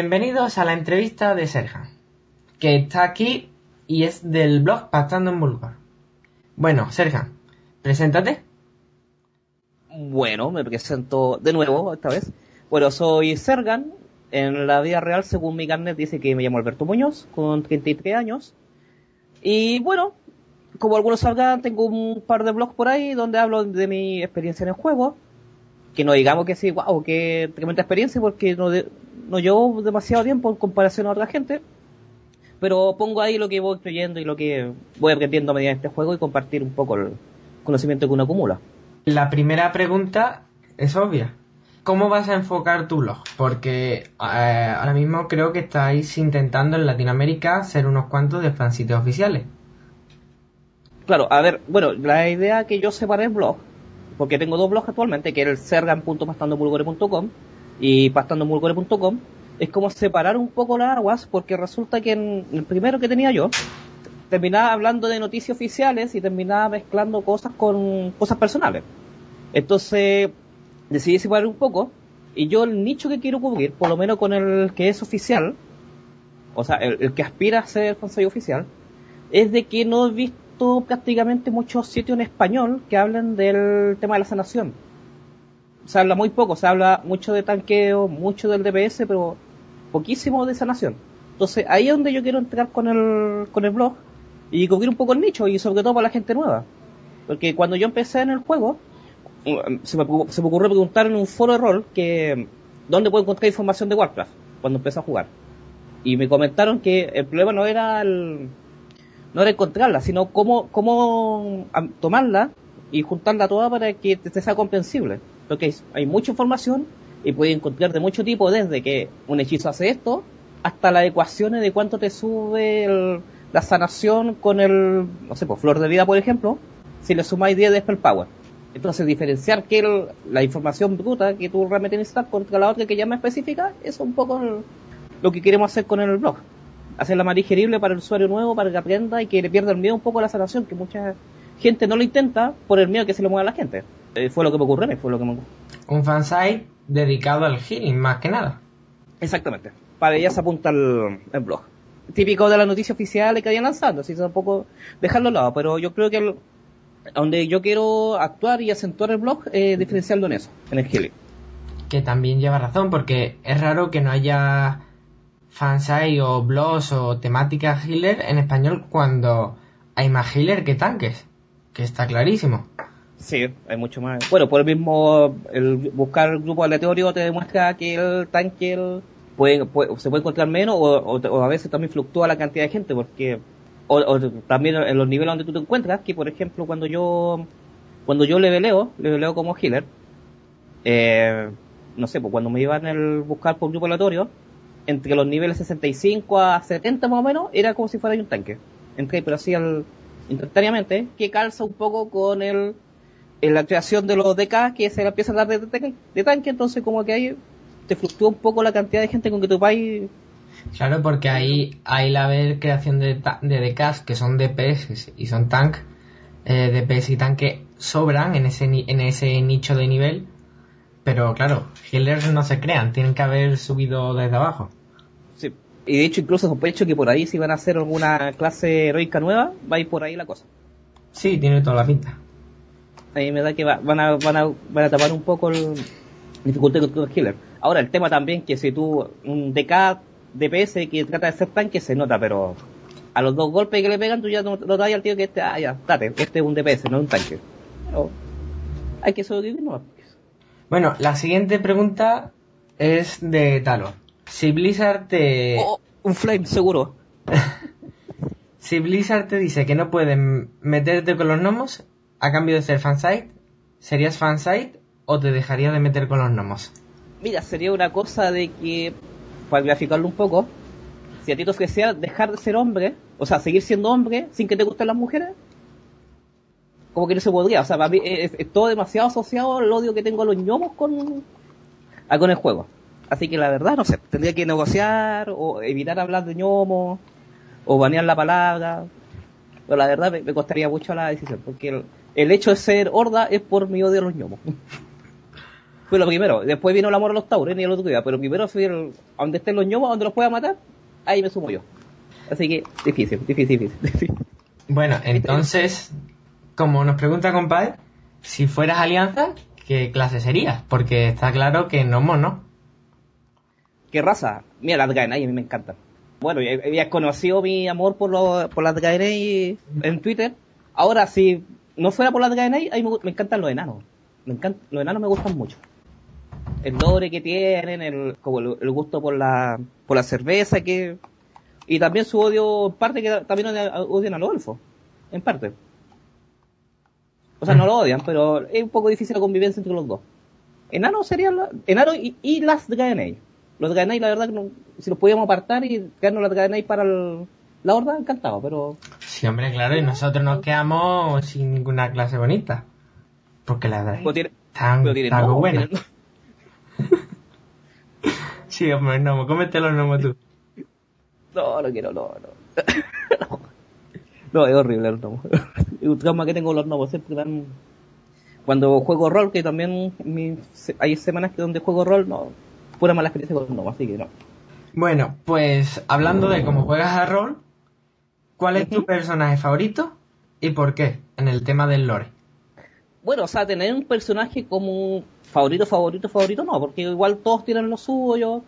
Bienvenidos a la entrevista de Serja, que está aquí y es del blog Pactando en Vulgar. Bueno, Serja, preséntate. Bueno, me presento de nuevo esta vez. Bueno, soy Sergan. En la vida real, según mi carnet, dice que me llamo Alberto Muñoz, con 33 años. Y bueno, como algunos sabrán, tengo un par de blogs por ahí donde hablo de mi experiencia en el juego. Que no digamos que sí, wow, que tremenda experiencia, porque no, no llevo demasiado tiempo en comparación a otra gente, pero pongo ahí lo que voy creyendo y lo que voy aprendiendo de este juego y compartir un poco el conocimiento que uno acumula. La primera pregunta es obvia. ¿Cómo vas a enfocar tu blog? Porque eh, ahora mismo creo que estáis intentando en Latinoamérica ser unos cuantos de fansitios oficiales. Claro, a ver, bueno, la idea que yo separé el blog, porque tengo dos blogs actualmente, que es el sergan.pastandobulgore.com y pastandomulgore.com es como separar un poco las aguas porque resulta que en el primero que tenía yo terminaba hablando de noticias oficiales y terminaba mezclando cosas con cosas personales. Entonces decidí separar un poco y yo el nicho que quiero cubrir, por lo menos con el que es oficial, o sea, el, que aspira a ser fansite oficial, es de que no he visto prácticamente muchos sitios en español que hablen del tema de la sanación se habla muy poco, se habla mucho de tanqueo, mucho del DPS, pero poquísimo de sanación. Entonces ahí es donde yo quiero entrar con el, con el blog y cubrir un poco el nicho y sobre todo para la gente nueva. Porque cuando yo empecé en el juego, se me, se me ocurrió preguntar en un foro de rol que dónde puedo encontrar información de Warcraft cuando empecé a jugar. Y me comentaron que el problema no era el, no era encontrarla, sino cómo, cómo tomarla y juntarla toda para que te sea comprensible que hay mucha información y puedes encontrar de mucho tipo, desde que un hechizo hace esto, hasta las ecuaciones de cuánto te sube la sanación con el, no sé, pues flor de vida, por ejemplo, si le sumáis 10 de spell power. Entonces, diferenciar que la información bruta que tú realmente necesitas contra la otra que ya específica, es un poco lo que queremos hacer con el blog. Hacerla más digerible para el usuario nuevo, para que aprenda y que le pierda el miedo un poco a la sanación, que mucha gente no lo intenta por el miedo que se le mueva a la gente. Eh, fue lo que me ocurrió, fue lo que me Un fansite dedicado al healing, más que nada. Exactamente. Para ella se apunta el, blog. Típico de las noticias oficiales que vayan lanzando, así tampoco dejarlo al lado, pero yo creo que donde yo quiero actuar y acentuar el blog es diferenciarlo en eso, en el healing. Que también lleva razón, porque es raro que no haya fansite o blogs o temáticas healer en español cuando hay más healer que tanques, que está clarísimo. Sí, hay mucho más. Bueno, por el mismo, el buscar el grupo aleatorio te demuestra que el tanque puede, se puede encontrar menos o, a veces también fluctúa la cantidad de gente porque o, también en los niveles donde tú te encuentras, que por ejemplo cuando yo cuando yo leveleo, leveleo como healer, eh, no sé, pues cuando me iban el buscar por grupo aleatorio, entre los niveles 65 a 70 más o menos, era como si fuera un tanque. Entré, pero así al, instantáneamente, que calza un poco con el en la creación de los DK que se la empieza a dar de, tanque, entonces como que ahí te fluctúa un poco la cantidad de gente con que tu país... Claro, porque ahí hay la ver creación de, de DKs que son DPS y son tank, eh, DPS y tanque sobran en ese, en ese nicho de nivel, pero claro, healers no se crean, tienen que haber subido desde abajo. Sí, y de hecho incluso sospecho que por ahí si van a hacer alguna clase heroica nueva, va a ir por ahí la cosa. Sí, tiene toda la pinta ahí me da que van, a, van, a, van a tapar un poco el dificultad con el killer. Ahora, el tema también que si tú, un DK DPS que trata de ser tanque se nota, pero a los dos golpes que le pegan, tú ya no lo das al tío que este, ah, ya, date, este es un DPS, no un tanque. hay que sobrevivir, no. Bueno, la siguiente pregunta es de Talor. Si Blizzard te... Oh, un flame, seguro. si Blizzard te dice que no pueden meterte con los gnomos a cambio de ser fansite, ¿serías fansite o te dejarías de meter con los gnomos? Mira, sería una cosa de que, para graficarlo un poco, si a ti te ofrecía dejar de ser hombre, o sea, seguir siendo hombre sin que te gusten las mujeres, como que no se podría. O sea, para mí es, todo demasiado asociado al odio que tengo a los ñomos con, a, con el juego. Así que la verdad, no sé, tendría que negociar o evitar hablar de ñomos o banear la palabra. Pero la verdad me, costaría mucho la decisión, porque el, hecho de ser horda es por mi odio a los ñomos. Fue lo primero. Después vino el amor a los tauros y el otro día. Pero primero fui el, donde estén los ñomos, donde los pueda matar, ahí me sumo yo. Así que difícil, difícil, difícil. Bueno, entonces, como nos pregunta compadre, si fueras alianza, ¿qué clase serías? Porque está claro que no no. ¿Qué raza? Mira, las Draenei a mí me encantan. Bueno, había conocido mi amor por, lo, por las Draenei en Twitter. Ahora, si no fuera por las Draenei, a mí me, encantan los enanos. Me los enanos me gustan mucho. El doble que tienen, el, como el, gusto por la, por la cerveza que y también su odio, en parte que también odian a los elfos, en parte. O sea, no lo odian, pero es un poco difícil la convivencia entre los dos. Enano sería Enano y, las Draenei. Los Draenei, la verdad, que si los podíamos apartar y quedarnos las Draenei para la horda, encantado, pero... Sí, hombre, claro, y nosotros nos quedamos sin ninguna clase bonita. Porque la verdad es tan, tan buena. sí, hombre, no, cómete los gnomos tú. No, no quiero, no, no. no. es horrible el gnomo. un trauma que tengo los gnomos. Siempre dan... Cuando juego rol, que también hay semanas que donde juego rol, no, pura mala experiencia con los gnomos, así que no. Bueno, pues hablando de cómo juegas a rol, ¿cuál es tu personaje favorito y por qué en el tema del lore? Bueno, o sea, tener un personaje como favorito, favorito, favorito, no, porque igual todos tienen lo suyo.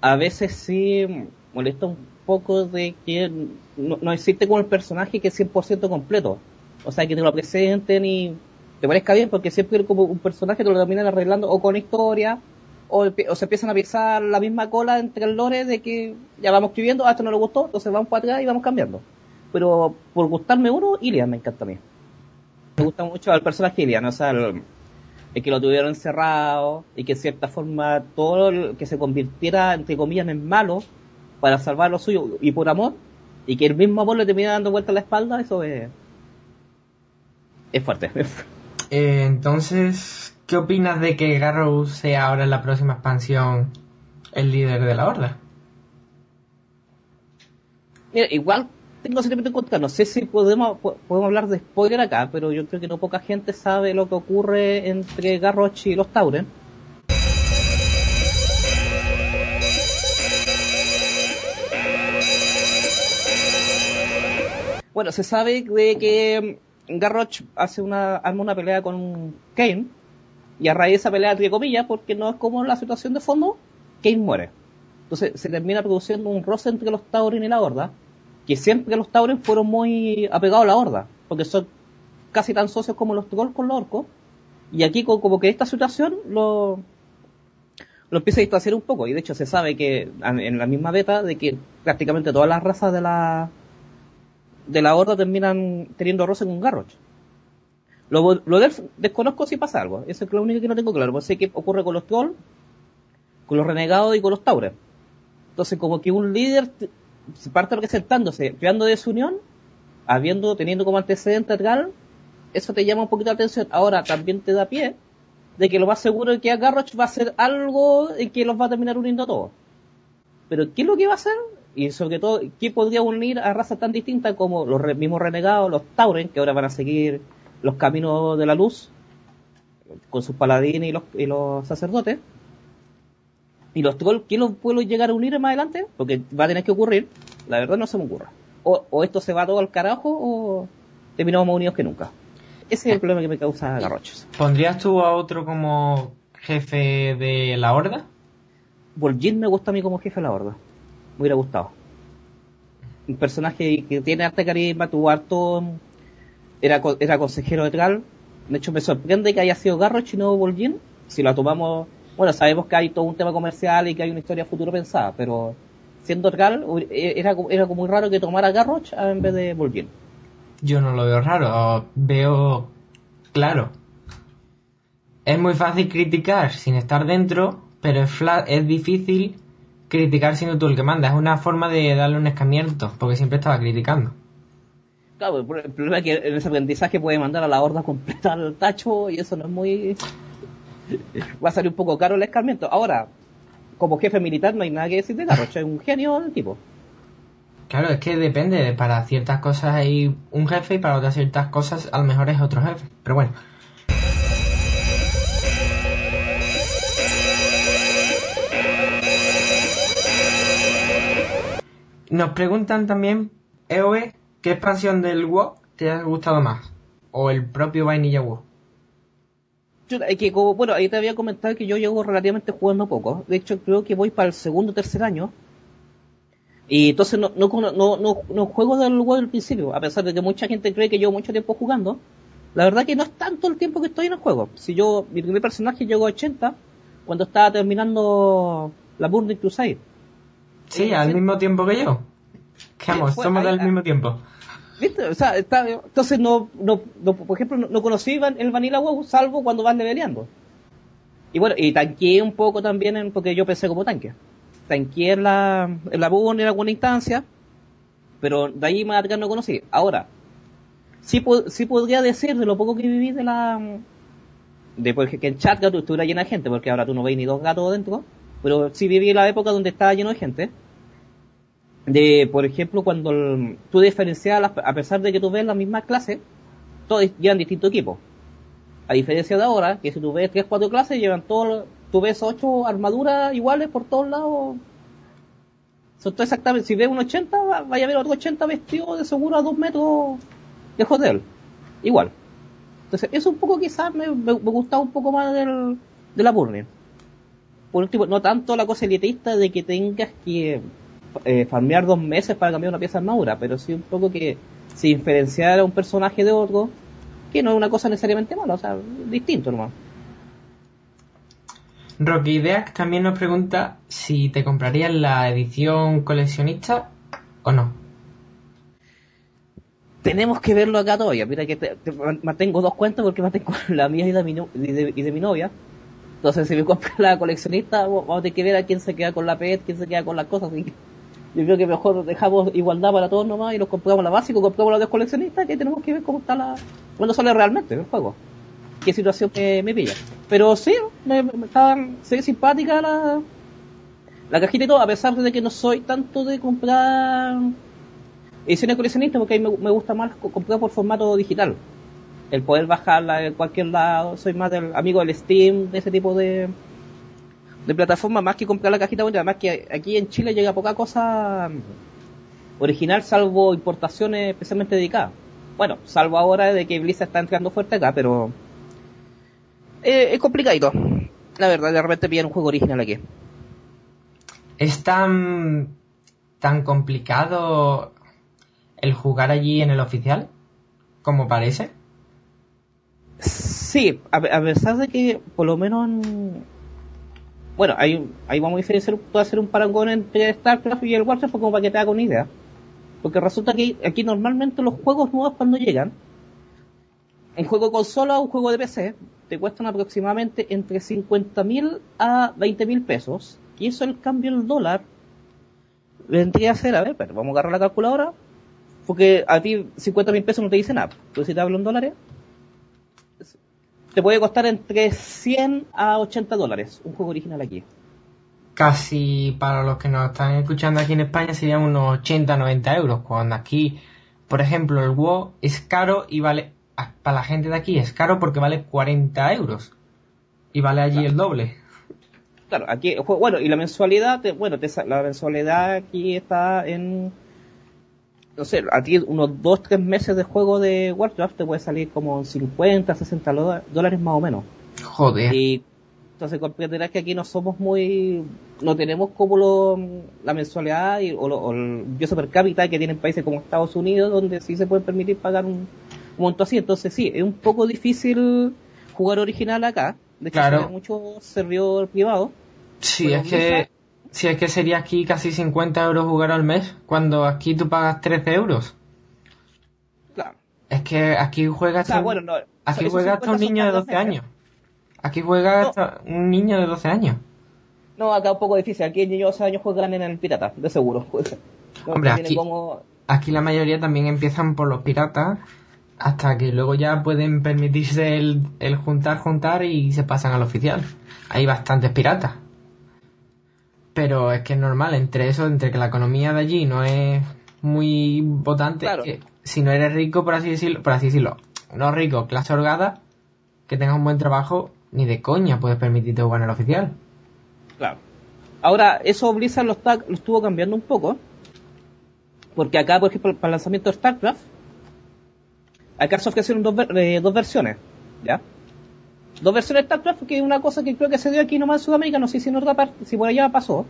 A veces sí molesta un poco de que no, existe como el personaje que es 100% completo. O sea, que te lo presenten y te parezca bien, porque siempre como un personaje te lo terminan arreglando o con historia, o, se empiezan a pisar la misma cola entre el lore de que ya vamos escribiendo, a esto no le gustó, entonces vamos para atrás y vamos cambiando. Pero por gustarme uno, Ilian me encanta a mí. Me gusta mucho el personaje Ilian, o sea, el, que lo tuvieron encerrado y que en cierta forma todo el que se convirtiera, entre comillas, en malo, para salvar lo suyo y por amor, y que el mismo amor le termina dando vuelta a la espalda, eso es, es fuerte. Eh, entonces, ¿qué opinas de que Garrow sea ahora en la próxima expansión el líder de la horda? Mira, igual tengo sentimiento en contra. No sé si podemos, podemos hablar de spoiler acá, pero yo creo que no poca gente sabe lo que ocurre entre Garroch y los Tauren. Bueno, se sabe de que Garroch hace una, arma una pelea con Kane, y a raíz de esa pelea, entre comillas, porque no es como la situación de fondo, Kane muere. Entonces se termina produciendo un roce entre los Tauren y la Horda, que siempre los Tauren fueron muy apegados a la Horda, porque son casi tan socios como los Trolls con los Orcos, y aquí como que esta situación lo, lo empieza a distanciar un poco, y de hecho se sabe que en la misma beta de que prácticamente todas las razas de la de la horda terminan teniendo roce con Garroch. Lo, lo desconozco si pasa algo. Eso es lo único que no tengo claro. Pues sé que ocurre con los trolls, con los renegados y con los tauren. Entonces, como que un líder se parte representándose, creando desunión, habiendo, teniendo como antecedente tal, eso te llama un poquito la atención. Ahora, también te da pie de que lo más seguro es que Garroch va a hacer algo en que los va a terminar uniendo a todos. Pero, ¿qué es lo que va a hacer? y sobre todo, ¿qué podría unir a razas tan distintas como los mismos renegados, los Tauren, que ahora van a seguir los caminos de la luz, con sus paladines y los, y los sacerdotes? Y los trolls, ¿quién los puede llegar a unir más adelante? Porque va a tener que ocurrir, la verdad no se me ocurra. O, esto se va todo al carajo o terminamos más unidos que nunca. Ese es el problema que me causa Garrochos. ¿Pondrías tú a otro como jefe de la horda? Vol'jin me gusta a mí como jefe de la horda me hubiera gustado. un personaje que tiene arte carisma, tuvo harto, era, era consejero de Tral. De hecho, me sorprende que haya sido Garrosh y no Vol'jin. Si lo tomamos, bueno, sabemos que hay todo un tema comercial y que hay una historia futuro pensada, pero siendo Tral, era, era como muy raro que tomara Garrosh en vez de Vol'jin. Yo no lo veo raro, veo claro. Es muy fácil criticar sin estar dentro, pero es, es difícil criticar siendo tú el que manda. Es una forma de darle un escamiento, porque siempre estaba criticando. Claro, el problema es que en ese aprendizaje puede mandar a la horda completa al tacho y eso no es muy... Va a salir un poco caro el escarmiento. Ahora, como jefe militar no hay nada que decir de Garrosh, es un genio el tipo. Claro, es que depende, para ciertas cosas hay un jefe y para otras ciertas cosas a lo mejor es otro jefe. Pero bueno, Nos preguntan también, EOE, ¿qué expansión del WoW te ha gustado más? ¿O el propio Vainilla WoW? que, bueno, ahí te había comentado que yo llevo relativamente jugando poco. De hecho, creo que voy para el segundo o tercer año. Y entonces no, no, no, no, juego del WoW al principio, a pesar de que mucha gente cree que llevo mucho tiempo jugando. La verdad que no es tanto el tiempo que estoy en el juego. Si yo, mi primer personaje llegó a 80 cuando estaba terminando la Burning Crusade. Sí, al mismo tiempo que yo. ¿Qué somos del mismo tiempo. ¿Viste? O sea, entonces no, no, por ejemplo, no, conocí el Vanilla WoW salvo cuando van leveleando. Y bueno, y tanqueé un poco también en, porque yo pensé como tanque. Tanqueé en la, en la en alguna instancia, pero de ahí más no conocí. Ahora, sí, sí podría decir de lo poco que viví de la, de que en chat estuviera llena de gente, porque ahora tú no ves ni dos gatos dentro, pero sí viví la época donde estaba lleno de gente. De, por ejemplo, cuando tú diferencias, a pesar de que tú ves la misma clase, todos llevan distintos equipos. A diferencia de ahora, que si tú ves 3, 4 clases, llevan todos, tú ves 8 armaduras iguales por todos lados. Son todo exactamente, si ves un 80, vaya a ver otro 80 vestido de seguro a 2 metros de hotel. Igual. Entonces, eso un poco quizás me, me, gustaba un poco más del, de la Burning por último, no tanto la cosa elitista de que tengas que eh, farmear dos meses para cambiar una pieza de armadura, pero sí un poco que se diferenciara un personaje de otro, que no es una cosa necesariamente mala, o sea, distinto nomás. Rocky Deac también nos pregunta si te comprarías la edición coleccionista o no. Tenemos que verlo acá todavía. Mira que mantengo dos cuentas porque mantengo la mía y de y de mi novia. Entonces, si me compro la coleccionista, vamos a tener que ver a quién se queda con la pet, quién se queda con las cosas. Así yo creo que mejor dejamos igualdad para todos nomás y nos compramos la básica, compramos la de coleccionista, que tenemos que ver cómo está la, cuando sale realmente el juego. Qué situación me, me pilla. Pero sí, me, me estaba, simpática la, la cajita y todo, a pesar de que no soy tanto de comprar ediciones coleccionistas, porque a mí me, me gusta más comprar por formato digital el poder bajarla en cualquier lado. Soy más del amigo del Steam, de ese tipo de, de plataforma, más que comprar la cajita bonita. Además que aquí en Chile llega poca cosa original, salvo importaciones especialmente dedicadas. Bueno, salvo ahora de que Blizzard está entrando fuerte acá, pero eh, es complicadito. La verdad, de repente pillar un juego original aquí. Es tan, tan complicado el jugar allí en el oficial como parece. Sí, a, pesar de que por lo menos bueno, ahí, vamos a diferenciar, puedo hacer un parangón entre StarCraft y el Warcraft como para que te haga una idea. Porque resulta que aquí normalmente los juegos nuevos cuando llegan, un juego de consola o un juego de PC, te cuestan aproximadamente entre 50.000 a 20.000 pesos. Y eso el cambio del dólar vendría a ser, a ver, pero vamos a agarrar la calculadora, porque a ti 50.000 pesos no te dice nada. Tú si te hablo en dólares, te puede costar entre 100 a 80 dólares un juego original aquí. Casi para los que nos están escuchando aquí en España serían unos 80, 90 euros. Cuando aquí, por ejemplo, el WoW es caro y vale, para la gente de aquí es caro porque vale 40 euros. Y vale allí el doble. Claro, aquí, bueno, y la mensualidad, bueno, la mensualidad aquí está en no sé, a ti unos 2, 3 meses de juego de Warcraft te puede salir como 50, 60 dólares más o menos. Joder. Y Entonces comprenderás que aquí no somos muy, no tenemos como lo, la mensualidad y, o, lo, o el ingreso per cápita que tienen países como Estados Unidos donde sí se puede permitir pagar un, un monto así. Entonces sí, es un poco difícil jugar original acá. De hecho, Claro. mucho servidor privado. Sí, es que, si es que sería aquí casi 50 euros jugar al mes, cuando aquí tú pagas 13 euros. Claro. Es que aquí juega hasta, bueno, no, aquí juega hasta 50 un niño de para 12 dos meses. años. Aquí juega No. hasta un niño de 12 años. No, acá un poco difícil. Aquí niños de 12 años juegan en el pirata, de seguro. No, Hombre, aquí- como- Aquí la mayoría también empiezan por los piratas, hasta que luego ya pueden permitirse el, el juntar, juntar y se pasan al oficial. Hay bastantes piratas. Pero es que es normal, entre eso, entre que la economía de allí no es muy votante, Claro. que si no eres rico, por así decirlo, por así decirlo, no rico, clase holgada, que tengas un buen trabajo, ni de coña puedes permitirte jugar en el oficial. Claro. Ahora, eso Blizzard lo, está, lo estuvo cambiando un poco. Porque acá, por ejemplo, para el lanzamiento de StarCraft, acá se ofrecieron dos, eh, dos versiones. ¿Ya? Dos versiones de StarCraft, que es una cosa que creo que se dio aquí nomás en Sudamérica, no sé si en otra parte, si por allá pasó.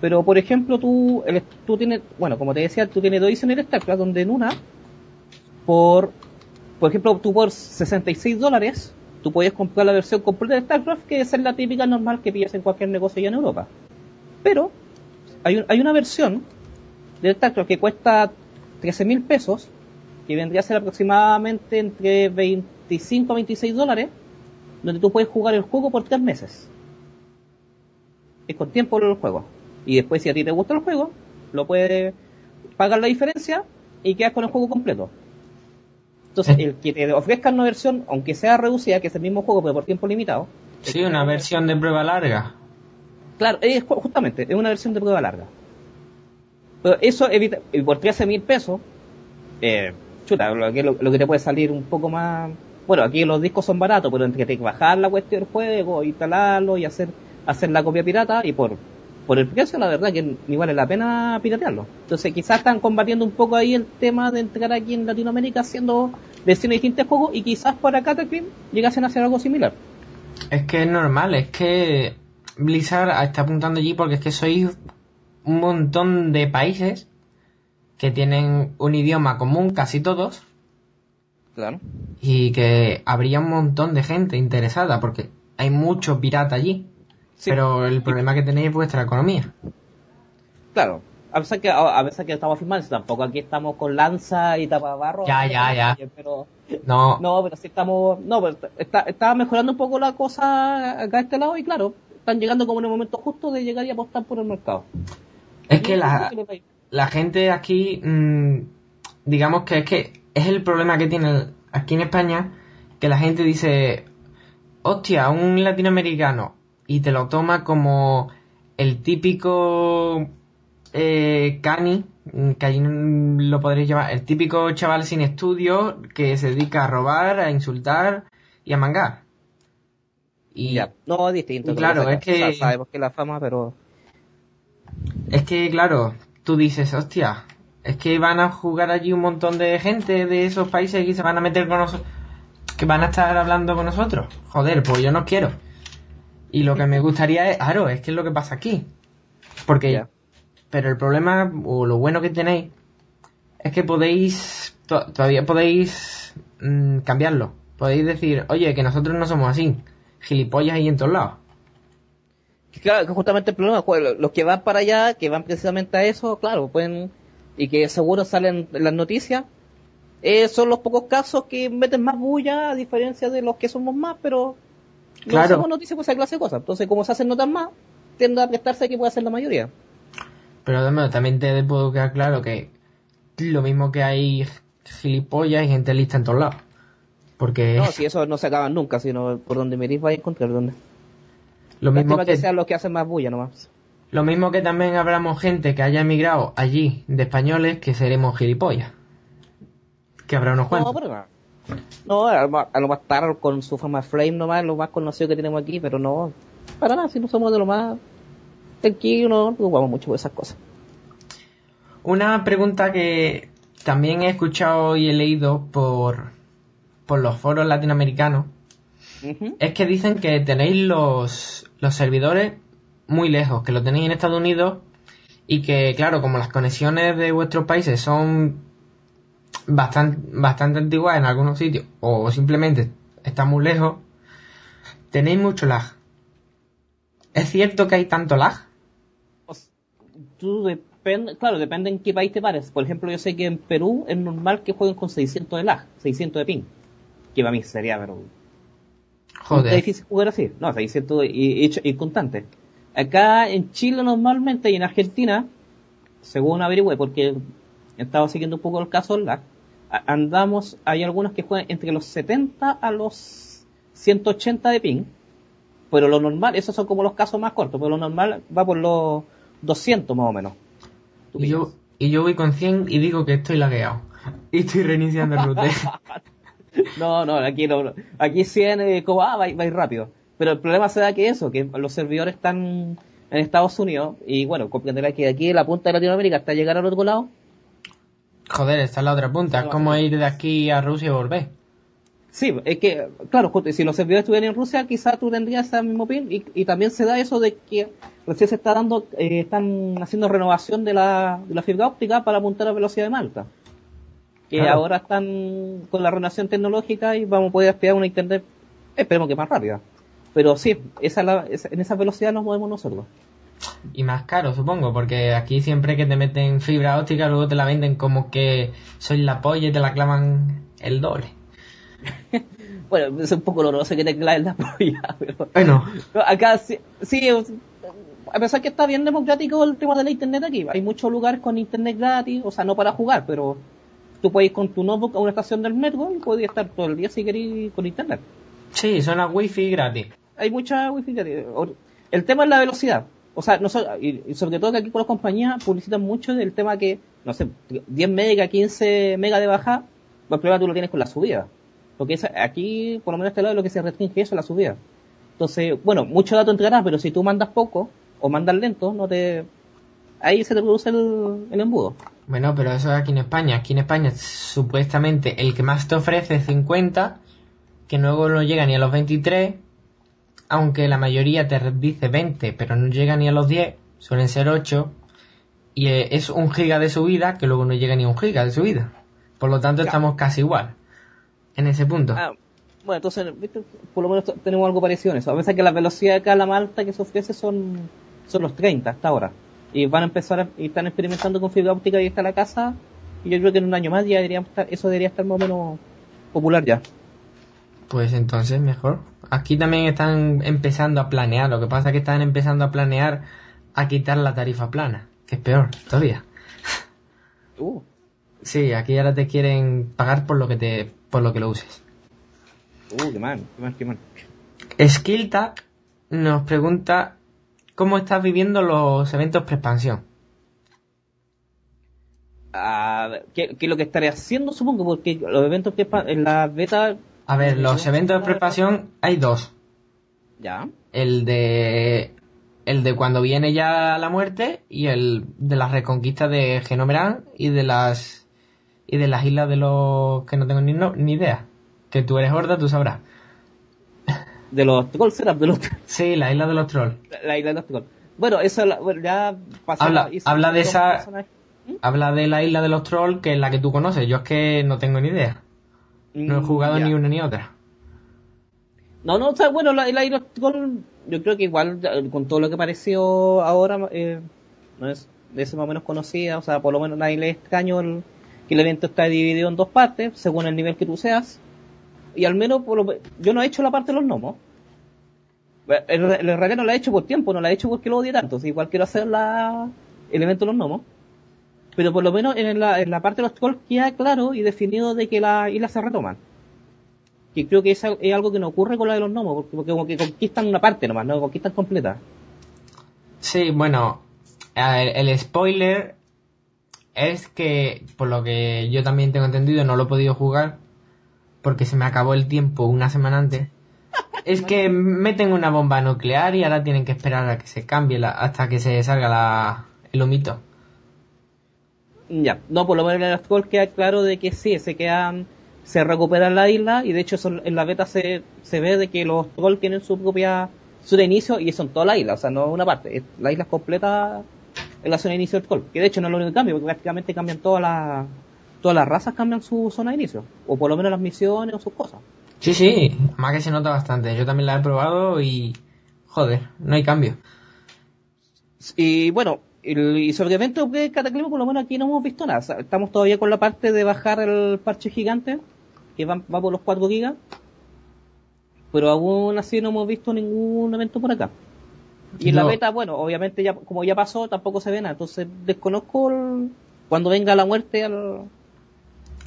Pero, por ejemplo, tú, el- tú tienes, bueno, como te decía, tú tienes dos ediciones de StarCraft, donde en una, por, por ejemplo, tú por 66 dólares, tú puedes comprar la versión completa de StarCraft, que es la típica normal que pillas en cualquier negocio allá en Europa. Pero, hay, un- hay una versión de StarCraft que cuesta 13 mil pesos, que vendría a ser aproximadamente entre 25 a 26 dólares, donde tú puedes jugar el juego por tres meses. Es con tiempo el juego. Y después, si a ti te gusta el juego, lo puedes pagar la diferencia y quedas con el juego completo. Entonces, el que te ofrezca una versión, aunque sea reducida, que es el mismo juego, pero por tiempo limitado. Sí, una versión de prueba larga. Claro, es ju- justamente, es una versión de prueba larga. Pero eso evita, y por 13 mil pesos, eh, chuta, lo que, lo, lo que te puede salir un poco más. Bueno, aquí los discos son baratos, pero entre que te bajar la cuestión del juego, instalarlo y hacer, hacer la copia pirata, y por, por el precio, la verdad que ni vale la pena piratearlo. Entonces, quizás están combatiendo un poco ahí el tema de entrar aquí en Latinoamérica haciendo versiones distintas de juegos, y quizás para Cataclysm llegasen a hacer algo similar. Es que es normal, es que Blizzard está apuntando allí porque es que sois un montón de países que tienen un idioma común, casi todos, Claro. y que habría un montón de gente interesada porque hay mucho pirata allí. Sí. Pero el problema que tenéis es vuestra economía. Claro, a pesar que a, pesar que estamos filmando, tampoco aquí estamos con lanza y tapabarro. Ya, ya, ya. Pero, No, no, pero sí estamos, no, pero está, está mejorando un poco la cosa acá a este lado y claro, están llegando como en el momento justo de llegar y apostar por el mercado. es que la gente aquí, mm, digamos que es que es el problema que tiene aquí en España, que la gente dice, hostia, un latinoamericano, y te lo toma como el típico eh, cani, que allí lo podréis llamar, el típico chaval sin estudios que se dedica a robar, a insultar y a mangar. Y Ya, no, es distinto. claro, es que- sa- sabemos que la fama, pero Es que, claro, tú dices, hostia, es que van a jugar allí un montón de gente de esos países y se van a meter con nosotros, que van a estar hablando con nosotros. Joder, pues yo no quiero. Y lo que me gustaría es, claro, es que es lo que pasa aquí. Porque, Ya. pero el problema, o lo bueno que tenéis, es que podéis, to- todavía podéis mm, cambiarlo. Podéis decir, oye, que nosotros no somos así. Gilipollas ahí en todos lados. Claro, que justamente el problema, los que van para allá, que van precisamente a eso, claro, pueden, y que seguro salen en las noticias, eh, son los pocos casos que meten más bulla, a diferencia de los que somos más, pero no Claro. hacemos noticias por esa clase de cosas. Entonces, como se hacen notas más, tiende a prestarse a que pueda ser la mayoría. Pero además, también te puedo quedar claro que lo mismo que hay gilipollas y gente lista en todos lados. Porque No, si eso no se acaba nunca, sino por donde mirís vais a encontrar donde. lo mismo que que, sean los que hacen más bulla nomás. Lo mismo que también habramos gente que haya emigrado allí de españoles que seremos gilipollas. Que habrá unos No, cuantos. pero no. No, a lo más- a lo más estar con su fama Flame nomás, lo más conocido que tenemos aquí, pero no, para nada, si no somos de lo más tranquilos, no nos preocupamos mucho por esas cosas. Una pregunta que también he escuchado y he leído por, por los foros latinoamericanos es que dicen que tenéis los, los servidores muy lejos, que lo tenéis en Estados Unidos y que, claro, como las conexiones de vuestros países son bastante, bastante antiguas en algunos sitios o simplemente están muy lejos, tenéis mucho lag. ¿Es cierto que hay tanto lag? Tú depende, claro, depende en qué país te pares. Por ejemplo, yo sé que en Perú es normal que jueguen con 600 de lag, 600 de ping. Que para mí sería, pero Es Joder. difícil jugar así. No, 600 y, y, y constante. Acá en Chile normalmente y en Argentina, según averigüe, porque he estado siguiendo un poco el caso a- andamos, hay algunos que juegan entre los 70 a los 180 de ping, pero lo normal, esos son como los casos más cortos, pero lo normal va por los 200 más o menos. Y yo, y yo voy con 100 y digo que estoy lagueado. Y estoy reiniciando el router. No, no, aquí no, aquí 100 eh, como, ah, va, va rápido. Pero el problema se da que eso, que los servidores están en Estados Unidos y bueno, comprenderá que aquí en la punta de Latinoamérica hasta llegar al otro lado, Joder, esta es la otra punta. Es como ir de aquí a Rusia y volver. sí, es que, claro, si los servidores estuvieran en Rusia, quizás tú tendrías ese mismo pin y, y también se da eso de que recién se está dando, eh, están haciendo renovación de la, de la fibra óptica para apuntar a velocidad de Malta. Que Claro. ahora están con la renovación tecnológica y vamos a poder aspirar a una internet, esperemos que más rápida. Pero sí, esa es la- esa- en esa velocidad nos movemos nosotros. Y más caro, supongo, porque aquí siempre que te meten fibra óptica, luego te la venden como que soy la polla y te la clavan el doble. Bueno, es un poco doloroso que te claven la polla, pero Bueno, no, acá sí, sí, a pesar que está bien democrático el tema de la internet aquí, hay muchos lugares con internet gratis, o sea, no para jugar, pero tú puedes ir con tu notebook a una estación del metro y puedes estar todo el día si querés con internet. sí, son las wifi gratis. Hay mucha wifi El tema es la velocidad. O sea, no y sobre todo que aquí con las compañías publicitan mucho del tema que, no sé, 10 mega, 15 mega de baja, el problema tú lo tienes con la subida. Porque es- aquí, por lo menos este lado, lo que se restringe eso es la subida. Entonces, bueno, mucho dato entrará, pero si tú mandas poco o mandas lento, no te... Ahí se te produce el, el embudo. Bueno, pero eso es aquí en España. Aquí en España, supuestamente, el que más te ofrece es 50, que luego no llega ni a los 23, aunque la mayoría te dice 20, pero no llega ni a los 10, suelen ser 8, y eh, es un giga de subida, que luego no llega ni a un giga de subida. Por lo tanto, estamos casi igual en ese punto. Ah, bueno, entonces, ¿viste? por lo menos tenemos algo parecido en eso. A veces que la velocidad acá, la malta que se ofrece son, son los 30 hasta ahora. Y van a empezar a, y están experimentando con fibra óptica y está la casa. Y yo creo que en un año más ya debería estar, eso debería estar más o menos popular ya. Pues entonces mejor. Aquí también están empezando a planear. Lo que pasa es que están empezando a planear a quitar la tarifa plana, que es peor todavía. Uh, Sí, aquí ahora te quieren pagar por lo que te por lo que lo uses. uh, qué mal, qué mal, qué mal. Skilltag nos pregunta cómo estás viviendo los eventos pre-expansión. A ver, ¿qué, qué es lo que estaré haciendo? Supongo, porque los eventos que en la beta. A ver, los eventos de pre-expansión hay dos. Ya. El de el de cuando viene ya la muerte y el de las reconquistas de Genomeran y de las y de las islas de los que no tengo ni, no- ni idea. Que tú eres horda, tú sabrás. De los trolls, era de los. Sí, la isla de los trolls. La isla de los trolls. Bueno, eso bueno, ya pasó. Habla- habla de esa- personaje. Habla de la isla de los trolls, que es la que tú conoces. Yo es que no tengo ni idea. No he jugado ya. ni una ni otra. No, no, o sea, bueno, la, la Troll, yo creo que igual, con todo lo que apareció ahora, eh, no es de ese más o menos conocida, o sea, por lo menos nadie le es extraño el- que el evento está dividido en dos partes, según el nivel que tú seas, y al menos, por lo- yo no he hecho la parte de los gnomos. El, el realidad no la he hecho por tiempo, no la he hecho porque lo odie tanto, igual quiero hacer la, el evento de los gnomos. Pero por lo menos en la, en la parte de los trolls queda claro y definido de que las islas se retoman que creo que es, es algo que no ocurre con la de los gnomos, porque, porque como que conquistan una parte nomás, no conquistan completa. Sí, bueno, a ver, el spoiler es que, por lo que yo también tengo entendido, no lo he podido jugar porque se me acabó el tiempo una semana antes. Es que meten una bomba nuclear y ahora tienen que esperar a que se cambie la- hasta que se salga la, el humito. Ya, no, por lo menos en el Skull queda claro de que sí, se quedan, se recuperan la isla y de hecho en la beta se, se ve de que los trolls tienen su propia zona de inicio y son toda la isla, o sea, no una parte, la isla es completa en la zona de inicio del troll, que de hecho no es lo único que cambia, porque prácticamente cambian todas las todas las razas cambian su zona de inicio, o por lo menos las misiones o sus cosas. Sí, sí, más que se nota bastante, yo también la he probado y joder, no hay cambio. Y bueno, y sobre el evento de Cataclismo, por lo menos aquí no hemos visto nada. Estamos todavía con la parte de bajar el parche gigante, que va, por los 4 gigas. Pero aún así no hemos visto ningún evento por acá. Y en la beta, bueno, obviamente ya como ya pasó, tampoco se ve nada. Entonces desconozco cuando venga la muerte al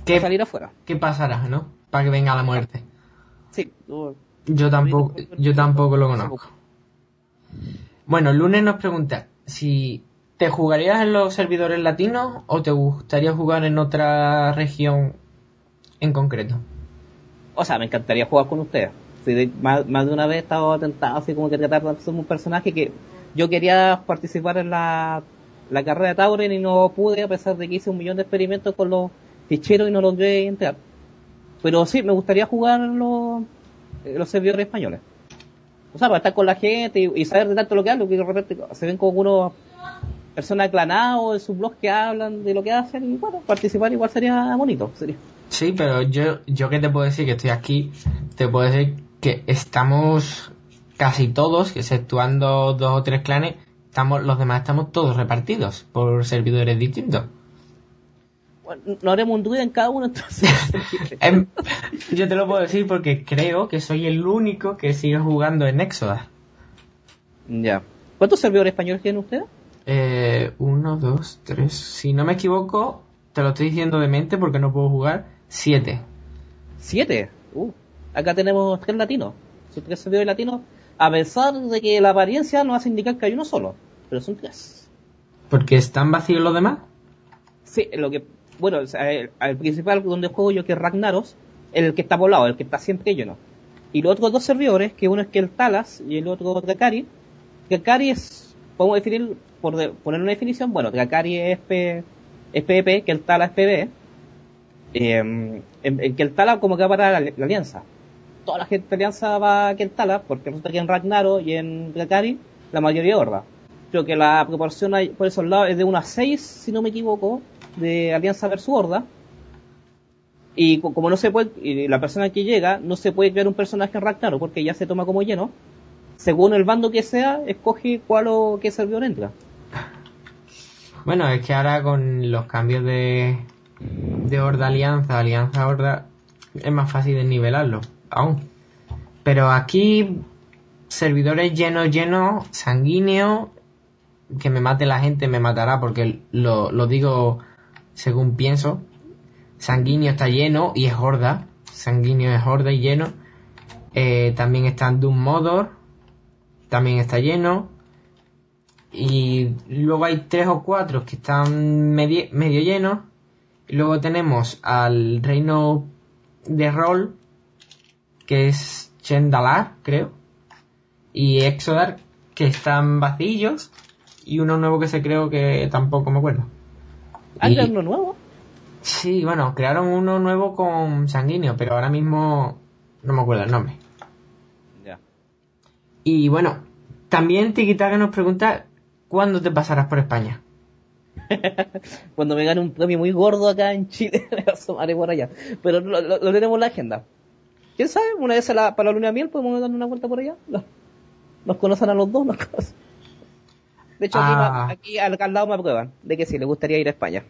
¿Qué, salir afuera. ¿Qué pasará, no? Para que venga la muerte. Sí. yo tampoco, yo tampoco lo conozco. Bueno, el lunes nos pregunta si ¿Te jugarías en los servidores latinos o te gustaría jugar en otra región en concreto? O sea, me encantaría jugar con ustedes. más, de una vez he estado tentado así como que tratar de ser un personaje que yo quería participar en la, carrera de Tauren y no pude a pesar de que hice un millón de experimentos con los ficheros y no logré entrar. Pero sí, me gustaría jugar en los, los servidores españoles. O sea, para estar con la gente y, saber de tanto lo que hablo, que de repente se ven como unos personas aclanadas en sus blogs que hablan de lo que hacen y bueno, participar igual sería bonito. Sería. Sí, pero yo, yo que te puedo decir que estoy aquí, te puedo decir que estamos casi todos, exceptuando dos o tres clanes, estamos, los demás estamos todos repartidos por servidores distintos. Bueno, no haremos un druida en cada uno entonces. Em, yo te lo puedo decir porque creo que soy el único que sigue jugando en Exodus. Ya. ¿Cuántos servidores españoles tienen ustedes? Eh, uno, dos, tres. Si no me equivoco, te lo estoy diciendo de mente porque no puedo jugar. Siete. ¿Siete? Uh, acá tenemos tres latinos. Son tres servidores latinos. A pesar de que la apariencia nos hace indicar que hay uno solo. Pero son tres. ¿Porque están vacíos los demás? Sí, lo que. Bueno, el, principal donde juego yo que es Ragnaros, el que está poblado, el que está siempre lleno. Y los otros dos servidores, que uno es que el Talas y el otro Drakari. Drakari es, podemos definir por poner una definición, bueno, Drakari es, P, es PvP, que el Tala es PvE, em, en, que el Tala como que va para la, alianza. Toda la gente de alianza va a que el Tala, porque resulta que en Ragnaro y en Drakari la mayoría horda. Creo que la proporción por esos lados es de 1 a 6, si no me equivoco, de alianza versus horda. Y como no se puede, la persona que llega, no se puede crear un personaje en Ragnaro porque ya se toma como lleno. Según el bando que sea, escoge cuál o qué servidor entra. Bueno, es que ahora con los cambios de, de Horda Alianza, Alianza Horda, es más fácil de nivelarlo, aún. Pero aquí, servidores llenos, llenos, sanguíneos, que me mate la gente me matará porque lo, lo digo según pienso. Sanguíneo está lleno y es horda. Sanguíneo es horda y lleno. Eh, también está Doom Modor. También está lleno y luego hay tres o cuatro que están medio, llenos. Y luego tenemos al reino de rol, que es Chendalar, creo, y Exodar, que están vacíos, y uno nuevo que se creo que tampoco me acuerdo. ¿Hay uno nuevo? Sí, bueno, crearon uno nuevo con sanguíneo, pero ahora mismo no me acuerdo el nombre. Ya. Y bueno, también Tikitaka nos pregunta ¿Cuándo te pasarás por España? Cuando me gane un premio muy gordo acá en Chile, me asomaré por allá. Pero lo, tenemos en la agenda. ¿Quién sabe? Una vez para la luna de miel podemos dar una vuelta por allá. Nos, conocen a los dos, nos conocen. De hecho, aquí, ah. al, lado me aprueban de que sí, le gustaría ir a España.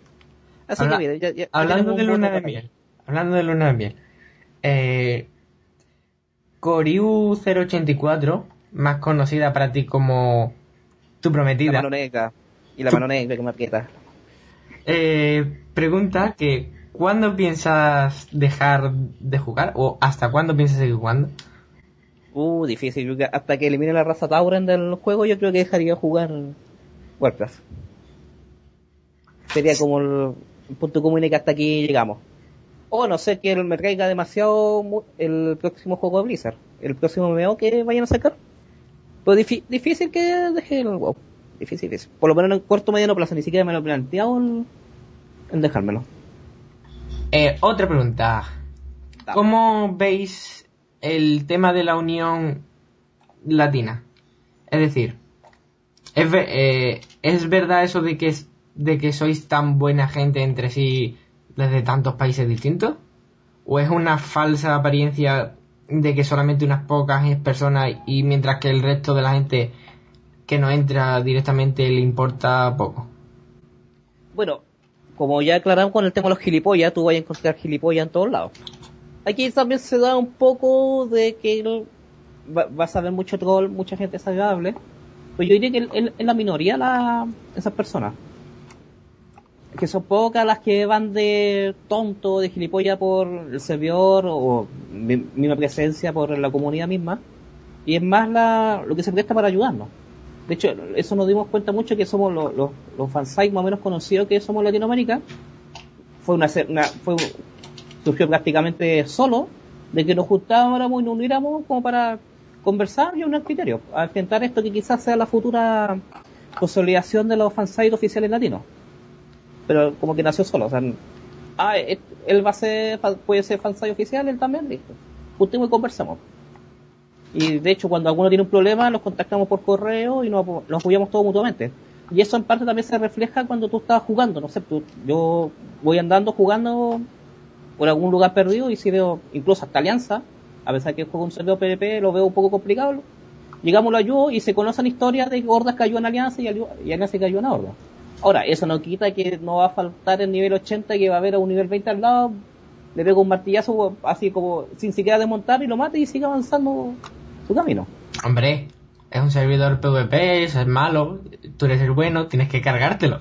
Así que mire, ya, hablando de luna de miel, hablando de luna de miel, eh, Coriu 084, más conocida para ti como tu prometida. La mano negra. Y la mano negra que me aprieta. Eh, pregunta que ¿cuándo piensas dejar de jugar? ¿O hasta cuándo piensas seguir jugando? Uh, difícil. Hasta que elimine la raza Tauren del juego, yo creo que dejaría de jugar Warcraft. Sería como el, punto común que hasta aquí llegamos. O no sé que me traiga demasiado el próximo juego de Blizzard. El próximo MMO que vayan a sacar. Pues difícil que deje el WoW. Difícil, difícil. Por lo menos en corto mediano plazo, ni siquiera me lo he planteado en, dejármelo. Eh, otra pregunta. ¿cómo veis el tema de la unión latina? Es decir, ¿es, eh, ¿es verdad eso de que, de que sois tan buena gente entre sí desde tantos países distintos? ¿O es una falsa apariencia de que solamente unas pocas personas y mientras que el resto de la gente que no entra directamente le importa poco? Bueno, como ya aclaramos con el tema de los gilipollas, tú vas a encontrar gilipollas en todos lados. Aquí también se da un poco de que vas a ver mucho troll, mucha gente desagradable. Pues yo diría que en la minoría la, esas personas. Que son pocas las que van de tonto, de gilipollas por el servidor o misma presencia por la comunidad misma. Y es más la, lo que se presta para ayudarnos. De hecho, eso nos dimos cuenta mucho que somos los, los, los fansites más o menos conocidos que somos Latinoamérica. Fue una, una fue, surgió prácticamente solo de que nos juntábamos y nos uniéramos como para conversar y un criterio, a enfrentar esto que quizás sea la futura consolidación de los fansites oficiales latinos. Pero como que nació solo, o sea, ah, él va a ser, puede ser fansite oficial, él también, listo. Juntemos y conversamos. Y de hecho, cuando alguno tiene un problema, los contactamos por correo y nos, apoyamos todos mutuamente. Y eso en parte también se refleja cuando tú estás jugando, no sé, yo voy andando jugando por algún lugar perdido y si veo incluso hasta alianza, a pesar que juego un servidor PvP, lo veo un poco complicado. Llegamos lo ayudo y se conocen historias de hordas que ayudan a alianza y, alianza que ayudan a hordas. Ahora, eso no quita que no va a faltar el nivel 80 que va a haber a un nivel 20 al lado, le pego un martillazo así como sin siquiera desmontar y lo mate y sigue avanzando su camino. Hombre, es un servidor PvP, es malo, tú eres el bueno, tienes que cargártelo.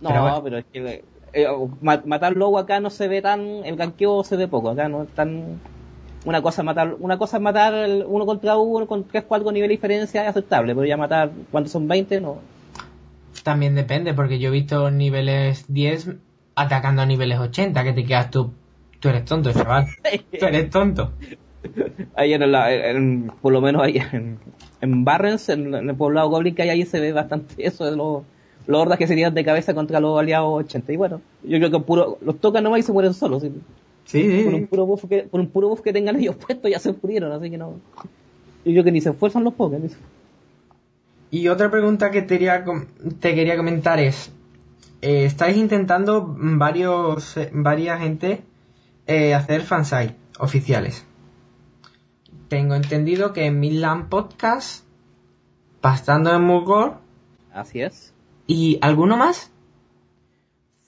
No, pero, es que eh, matar lobo acá no se ve tan, el ganqueo se ve poco, acá no es tan, una cosa es matar, una cosa es matar uno contra uno con 3, 4 niveles de diferencia es aceptable, pero ya matar cuando son 20 no. También depende, porque yo he visto niveles 10 atacando a niveles 80, que te quedas tú, tú eres tonto, chaval, tú eres tonto. ahí en, el por lo menos ahí en, en Barrens, en, el poblado Goblin que hay ahí se ve bastante eso de los, los hordas que serían de cabeza contra los aliados 80. Y bueno, yo creo que puro, los tocan nomás y se mueren solos. Sí, sí. Por un puro buff que, por un puro buff que tengan ellos puestos ya se murieron, así que no. Yo creo que ni se esfuerzan los pocos. Y otra pregunta que te quería, te quería comentar es, eh, estáis intentando varios, eh, varias gente eh, hacer fansite oficiales tengo entendido que en Midland Podcast, Pastando en Mugor. Así es. ¿Y alguno más?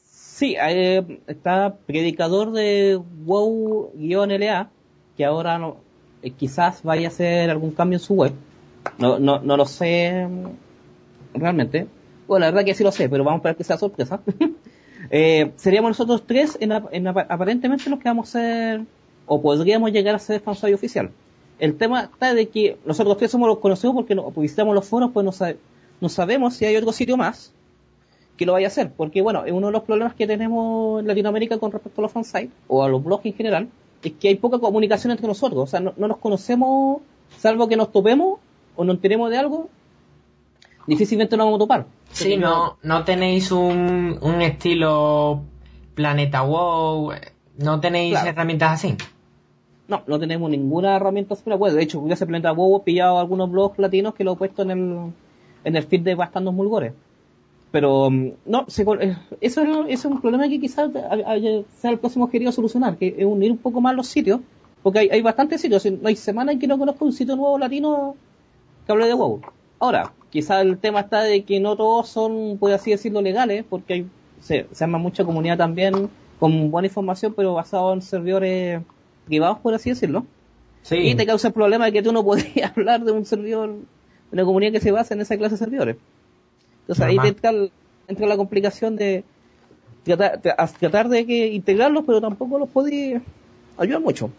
Sí, eh, está predicador de WoW-LA, que ahora no, quizás vaya a hacer algún cambio en su web. No, no, no lo sé realmente. Bueno, la verdad que sí lo sé, pero vamos a esperar que sea sorpresa. eh, seríamos nosotros tres, en, aparentemente los que vamos a ser, o podríamos llegar a ser fansite oficial el tema está de que nosotros tres somos los conocidos porque no, visitamos los foros, pues no, sabemos si hay otro sitio más que lo vaya a hacer. Porque bueno, uno de los problemas que tenemos en Latinoamérica con respecto a los fansites, o a los blogs en general, es que hay poca comunicación entre nosotros. O sea, no, nos conocemos, salvo que nos topemos o nos enteremos de algo, difícilmente nos vamos a topar. Sí, no, no tenéis un, un estilo Planeta WoW, no tenéis herramientas así. No, no tenemos ninguna herramienta super Bueno, de hecho, ya se plantea Bobo, he pillado algunos blogs latinos que lo he puesto en el, en el feed de Bastando Mulgores. Pero, mm, no, eh, eso, es, un problema que quizás sea el próximo querido solucionar, que es unir un poco más los sitios, porque hay, hay bastantes sitios, no hay semana en que no conozco un sitio nuevo latino que hable de WoW. Ahora, quizás el tema está de que no todos son, por así decirlo, legales, porque hay, se, se arma mucha comunidad también con buena información, pero basado en servidores privados, por así decirlo. Y te causa el problema de que tú no podías hablar de un servidor, de una comunidad que se basa en esa clase de servidores. Entonces ahí te entra, la complicación de tratar, de que integrarlos, pero tampoco los podías ayudar mucho.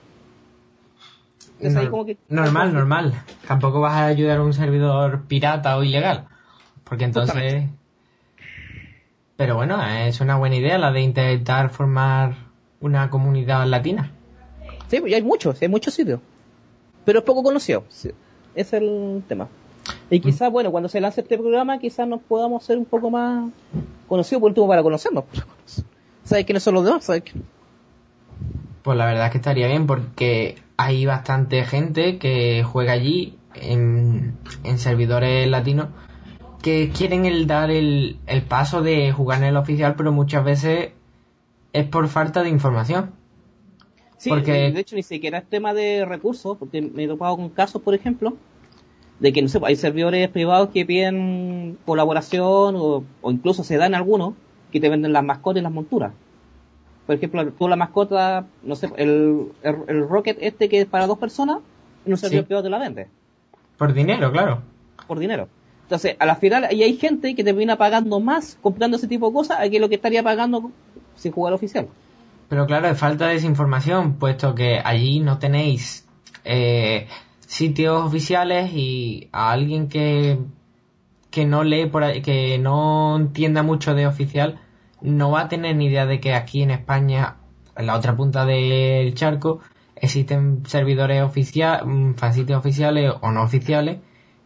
Normal, normal. Tampoco vas a ayudar a un servidor pirata o ilegal. Porque entonces... Pero bueno, es una buena idea la de intentar formar una comunidad latina. Sí, pues, hay muchos, hay muchos sitios. Pero es poco conocido. Es el tema. Y quizás, bueno, cuando se lance este programa, quizás nos podamos ser un poco más conocidos por último para conocernos. ¿Sabes quiénes son los demás? ¿Sabes Pues la verdad es que estaría bien porque hay bastante gente que juega allí en, servidores latinos que quieren el dar el, el paso de jugar en el oficial, pero muchas veces es por falta de información. Sí, porque... de hecho ni siquiera es tema de recursos, porque me he topado con casos, por ejemplo, de que no sé, hay servidores privados que piden colaboración o, incluso se dan algunos que te venden las mascotas y las monturas. Por ejemplo, tú la mascota, no sé, el, el, Rocket este que es para dos personas, en un servidor privado te la vende. Por dinero, claro. Por dinero. Entonces, a la final, y hay gente que te viene pagando más comprando ese tipo de cosas a que lo que estaría pagando sin jugar oficial. Pero claro, es falta de desinformación, puesto que allí no tenéis eh, sitios oficiales y a alguien que, que no lee por ahí, que no entienda mucho de oficial, no va a tener ni idea de que aquí en España, en la otra punta del charco, existen servidores oficiales, mm, fansitios oficiales o no oficiales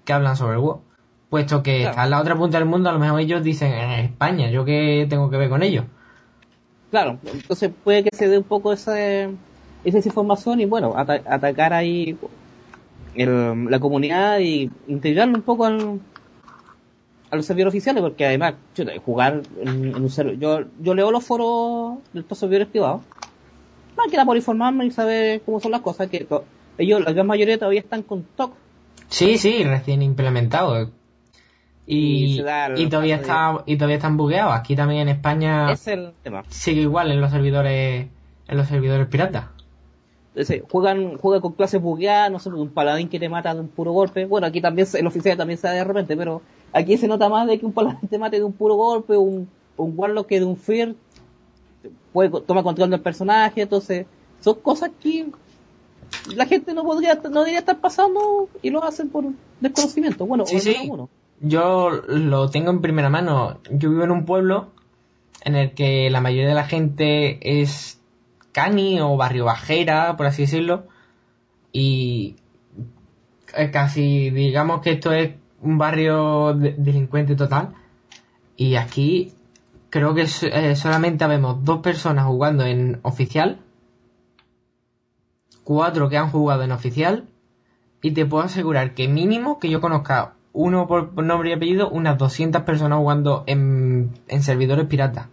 que hablan sobre el WoW. Puesto que está en la otra punta del mundo, a lo mejor ellos dicen en España, ¿yo qué tengo que ver con ellos? Claro, entonces puede que se dé un poco esa, esa desinformación y bueno, atacar ahí la comunidad y integrarlo un poco al, a los servidores oficiales, porque además, jugar en, un servidor, yo, yo leo los foros de estos servidores privados, más que nada por informarme y saber cómo son las cosas, que ellos, la gran mayoría todavía están con TOC. Sí, sí, recién implementado. Y, y, todavía está y todavía están bugueados. Aquí también en España es el tema. sigue igual en los servidores en los servidores piratas juegan, juega con clases bugueadas, no sé, un paladín que te mata de un puro golpe. Bueno, aquí también, el oficial también se da de repente, pero aquí se nota más de que un paladín te mate de un puro golpe, un, un warlock que de un fear puede, toma control del personaje, entonces, son cosas que la gente no podría, no debería estar pasando y lo hacen por desconocimiento. Bueno, sí, sí. Yo lo tengo en primera mano. Yo vivo en un pueblo en el que la mayoría de la gente es Cani o Barrio Bajera, por así decirlo. Y casi digamos que esto es un barrio delincuente total. Y aquí creo que eh, solamente vemos dos personas jugando en oficial, cuatro que han jugado en oficial, y te puedo asegurar que mínimo que yo conozca uno por nombre y apellido, unas 200 personas jugando en, en servidores piratas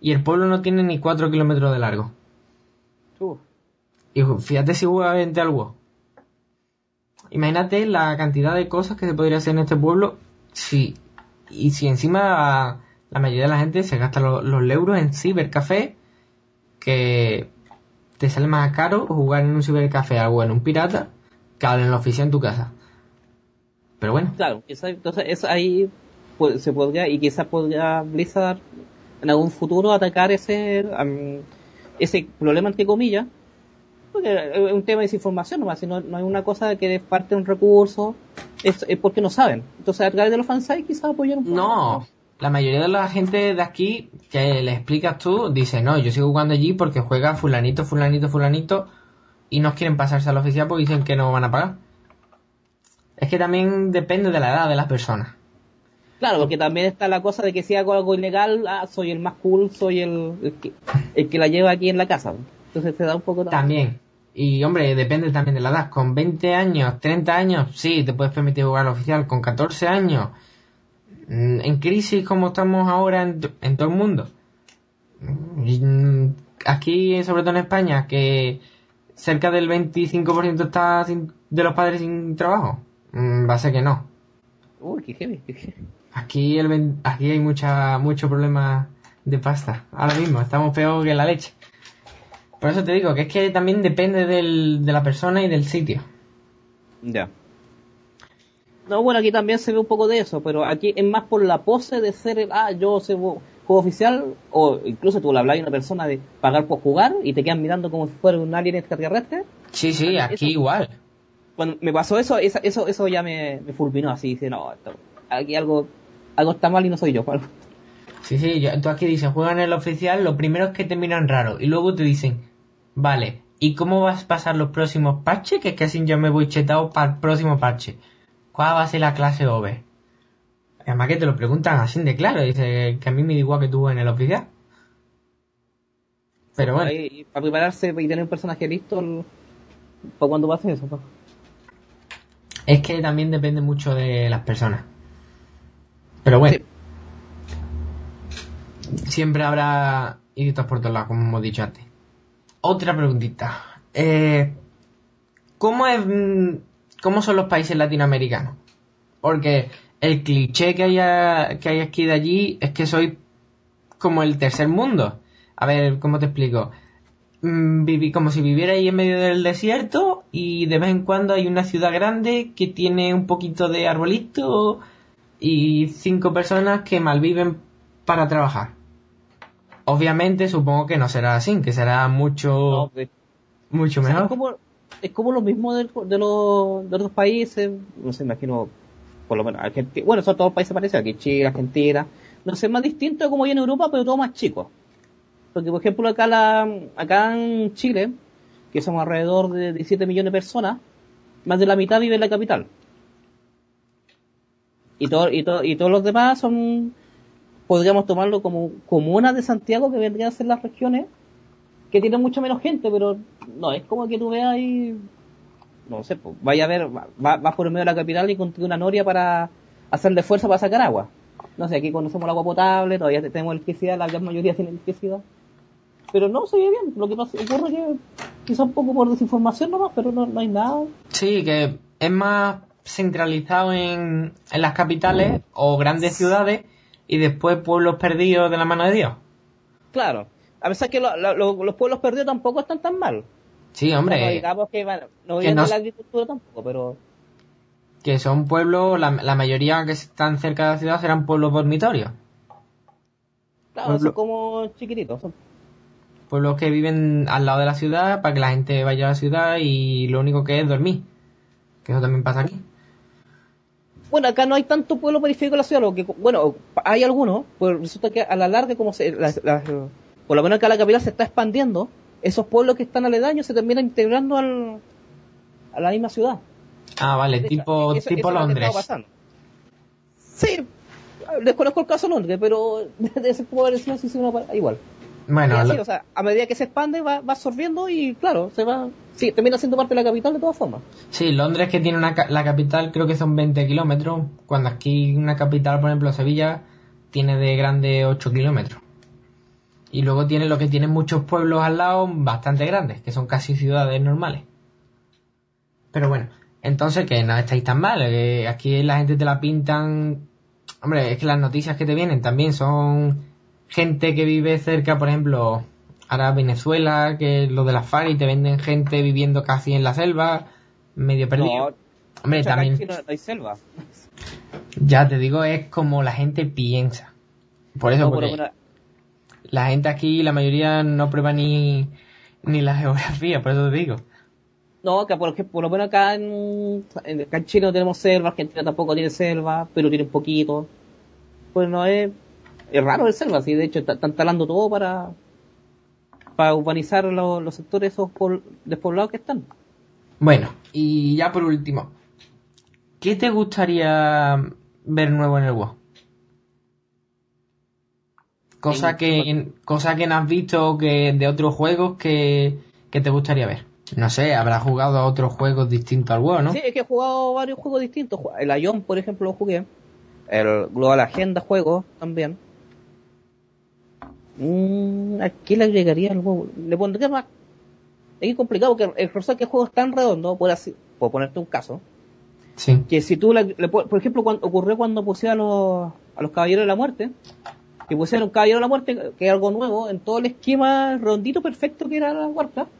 y el pueblo no tiene ni 4 kilómetros de largo. Y fíjate si hubo gente algo. Imagínate la cantidad de cosas que se podría hacer en este pueblo si y si encima la mayoría de la gente se gasta los, euros en cibercafé que te sale más caro jugar en un cibercafé algo en un pirata que en la oficina en tu casa. Pero bueno. Claro, entonces eso ahí se podría y quizás podría Blizzard en algún futuro atacar ese ese problema entre comillas porque es un tema de desinformación nomás, si no, no hay una cosa que es parte de un recurso, es, porque no saben. Entonces a través de los fansites quizás apoyar un poco. No, la mayoría de la gente de aquí que le explicas tú, dice, no, yo sigo jugando allí porque juega fulanito, fulanito, fulanito, y no quieren pasarse al oficial porque dicen que no van a pagar. Es que también depende de la edad de las personas. Claro, porque también está la cosa de que si hago algo ilegal, ah, soy el más cool, soy el, el, que, la lleva aquí en la casa. Entonces te da un poco... También. Y hombre, depende también de la edad. Con 20 años, 30 años, sí, te puedes permitir jugar al oficial. Con 14 años, mm, en crisis como estamos ahora en, en todo el mundo. Mm, aquí, sobre todo en España, que cerca del 25% está de los padres sin trabajo. Mm, va a ser que no. Uy, qué heavy, qué heavy. Aquí, el, aquí hay mucha, mucho problema de pasta. Ahora mismo, estamos peor que la leche. Por eso te digo que es que también depende del, de la persona y del sitio. Ya. No, bueno, aquí también se ve un poco de eso, pero aquí es más por la pose de ser el, ah, yo soy juego oficial, o incluso tú le hablas a una persona de pagar por jugar y te quedan mirando como si fuera un alien extraterrestre. Sí, sí, aquí igual. Cuando me pasó eso, eso, eso, eso ya me, me fulminó así, dice, no, aquí algo algo está mal y no soy yo. Sí, sí, tú aquí dices, juegan en el oficial, lo primero es que te miran raro y luego te dicen, vale, ¿y cómo vas a pasar los próximos parches? Que es que así yo me voy chetado para el próximo parche. ¿Cuál va a ser la clase OV? Además que te lo preguntan así de claro, dice que a mí me da igual que tú en el oficial. Pero bueno. Para prepararse y tener un personaje listo para cuando pase eso. pues. Es que también depende mucho de las personas. Pero bueno, Sí. siempre habrá idiotas por todos lados, como hemos dicho antes. Otra preguntita. Eh, ¿cómo, es, mm, ¿Cómo son los países latinoamericanos? Porque el cliché que hay, que hay aquí de allí es que soy como el tercer mundo. A ver, ¿cómo te explico? Mm, viví como si viviera ahí en medio del desierto y de vez en cuando hay una ciudad grande que tiene un poquito de arbolito y cinco personas que malviven para trabajar. Obviamente supongo que no será así, que será mucho, No, pues, mucho mejor. es, como, es como lo mismo del- de, los, de otros países, no sé, imagino, por lo menos Argentina, bueno, son todos países parecidos, aquí Chile, Argentina, no sé, más distinto de como hay en Europa, pero todo más chico. Porque, por ejemplo, acá, la, acá en Chile, que somos alrededor de 17 millones de personas, más de la mitad vive en la capital. Y, todo, y, todo, y todos los demás son, podríamos tomarlo como comunas de Santiago, que vendrían a ser las regiones que tienen mucha menos gente, pero no, es como que tú veas ahí, no sé, pues, vaya a ver, va- va- vas por el medio de la capital y construye una noria para hacerle fuerza para sacar agua. No sé, aquí conocemos el agua potable, todavía tenemos electricidad, la gran mayoría tiene electricidad. Pero no, se ve bien, lo que pasa, ocurre que quizá un poco por desinformación nomás, pero no, no hay nada. Sí, que es más centralizado en, en las capitales o grandes ciudades y después pueblos perdidos de la mano de Dios. Claro, a pesar que lo- lo- lo- los pueblos perdidos tampoco están tan mal. Sí, hombre, digamos que no vienen no de la agricultura tampoco, pero que son pueblos, la, la mayoría que están cerca de la ciudad serán pueblos dormitorios. claro, son como chiquititos. son- Pueblos que viven al lado de la ciudad para que la gente vaya a la ciudad y lo único que es dormir. Que eso también pasa aquí. Bueno, acá no hay tanto pueblo periférico de la ciudad, lo que, bueno, hay algunos, pues resulta que a la larga, como se, la- la- por lo menos acá la capital se está expandiendo, esos pueblos que están aledaños se terminan integrando al, a la misma ciudad. Ah, vale, tipo, eso- tipo eso Londres. Sí, desconozco el caso de Londres, pero de ese pueblo decir si uno para- igual. Bueno, Y así, lo- o sea, a medida que se expande va, va absorbiendo y claro, se va, sí, termina siendo parte de la capital de todas formas. sí, Londres que tiene una, la capital creo que son 20 kilómetros, cuando aquí una capital, por ejemplo, Sevilla, tiene de grande 8 kilómetros. Y luego tiene lo que tienen muchos pueblos al lado bastante grandes, que son casi ciudades normales. Pero bueno, entonces que no estáis tan mal, que aquí la gente te la pintan... Hombre, es que las noticias que te vienen también son gente que vive cerca, por ejemplo, ahora Venezuela, que lo de las FARC y te venden gente viviendo casi en la selva, medio perdido. No, Hombre, también, no, no hay selva. ya te digo, es como la gente piensa. Por eso, No, porque la gente aquí, la mayoría no prueba ni, ni la geografía, por eso te digo. No, que por, ejemplo, por lo menos acá en, en- acá en Chile no tenemos selva, Argentina tampoco tiene selva, Perú tiene un poquito. Pues no es, es raro el selva, sí, de hecho está- están talando todo para, para urbanizar los, los sectores esos despoblados que están. Bueno, y ya por último, ¿qué te gustaría ver nuevo en el WoW? Cosa que, cosa que no has visto que de otros juegos que, que te gustaría ver. No sé, habrás jugado a otros juegos distintos al WoW, ¿no? Sí, es que he jugado varios juegos distintos. El Ion, por ejemplo, lo jugué. El Global Agenda juego también. Mm, ¿A qué le agregaría al juego? Le pondría más... Es complicado porque el resultado que juego es tan redondo, por, así, por ponerte un caso, Sí. que si tú, le, le por ejemplo, cuando, ocurrió cuando pusieron a los, a los Caballeros de la Muerte, que pusieron un Caballero de la Muerte, que es algo nuevo, en todo el esquema rondito perfecto que era la Warcraft,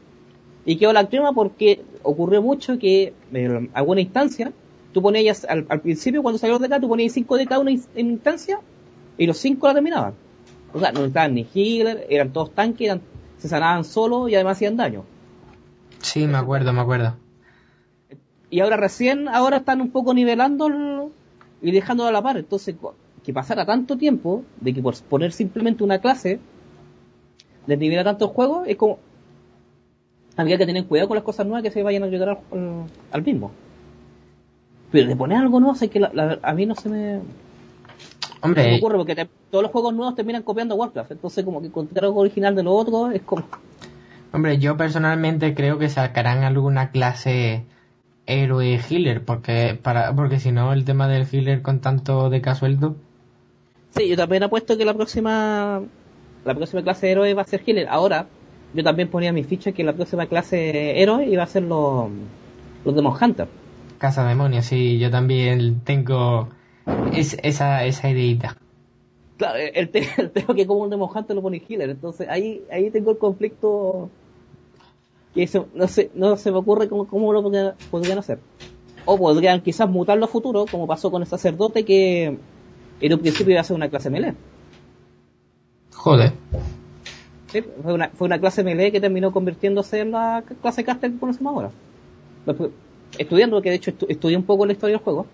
y quedó la crema porque ocurrió mucho que en alguna instancia, tú ponías al, al principio cuando salió de acá, tú ponías 5 de cada una in- en instancia, y los 5 la terminaban. O sea, no estaban ni healer, eran todos tanques, eran, se sanaban solos y además hacían daño. Sí, me acuerdo, me acuerdo. y ahora recién, ahora están un poco nivelando el- y dejando a la par. Entonces, que pasara tanto tiempo de que por poner simplemente una clase desnivela tanto el juego, es como habría que tener cuidado con las cosas nuevas que se vayan a llegar al, al- al mismo. Pero de poner algo nuevo, sé que la- la- a mí no se me... Hombre, me ocurre porque te- todos los juegos nuevos terminan copiando Warcraft. Entonces, como que encontrar algo original de lo otro es como. hombre, yo personalmente creo que sacarán alguna clase héroe healer, porque para porque si no el tema del healer con tanto de casueldo, Sí, yo también apuesto que la próxima. La próxima clase de héroe va a ser Healer. Ahora, yo también ponía mi ficha que la próxima clase héroe iba a ser los. Los Demon Hunter. casa demonios, sí, yo también tengo es- esa esa ideita. Claro, el, te- el tema que como un Demon Hunter lo pone Healer. Entonces, ahí, ahí tengo el conflicto. Que eso, no sé, no se me ocurre cómo, cómo lo podrían, podrían hacer. O podrían quizás mutarlo a futuro, como pasó con el sacerdote que en un principio iba a ser una clase melee. Joder. Sí, fue una, fue una clase melee que terminó convirtiéndose en la clase caster que conocemos ahora. Estudiando, que de hecho estu- estudié un poco la historia del juego,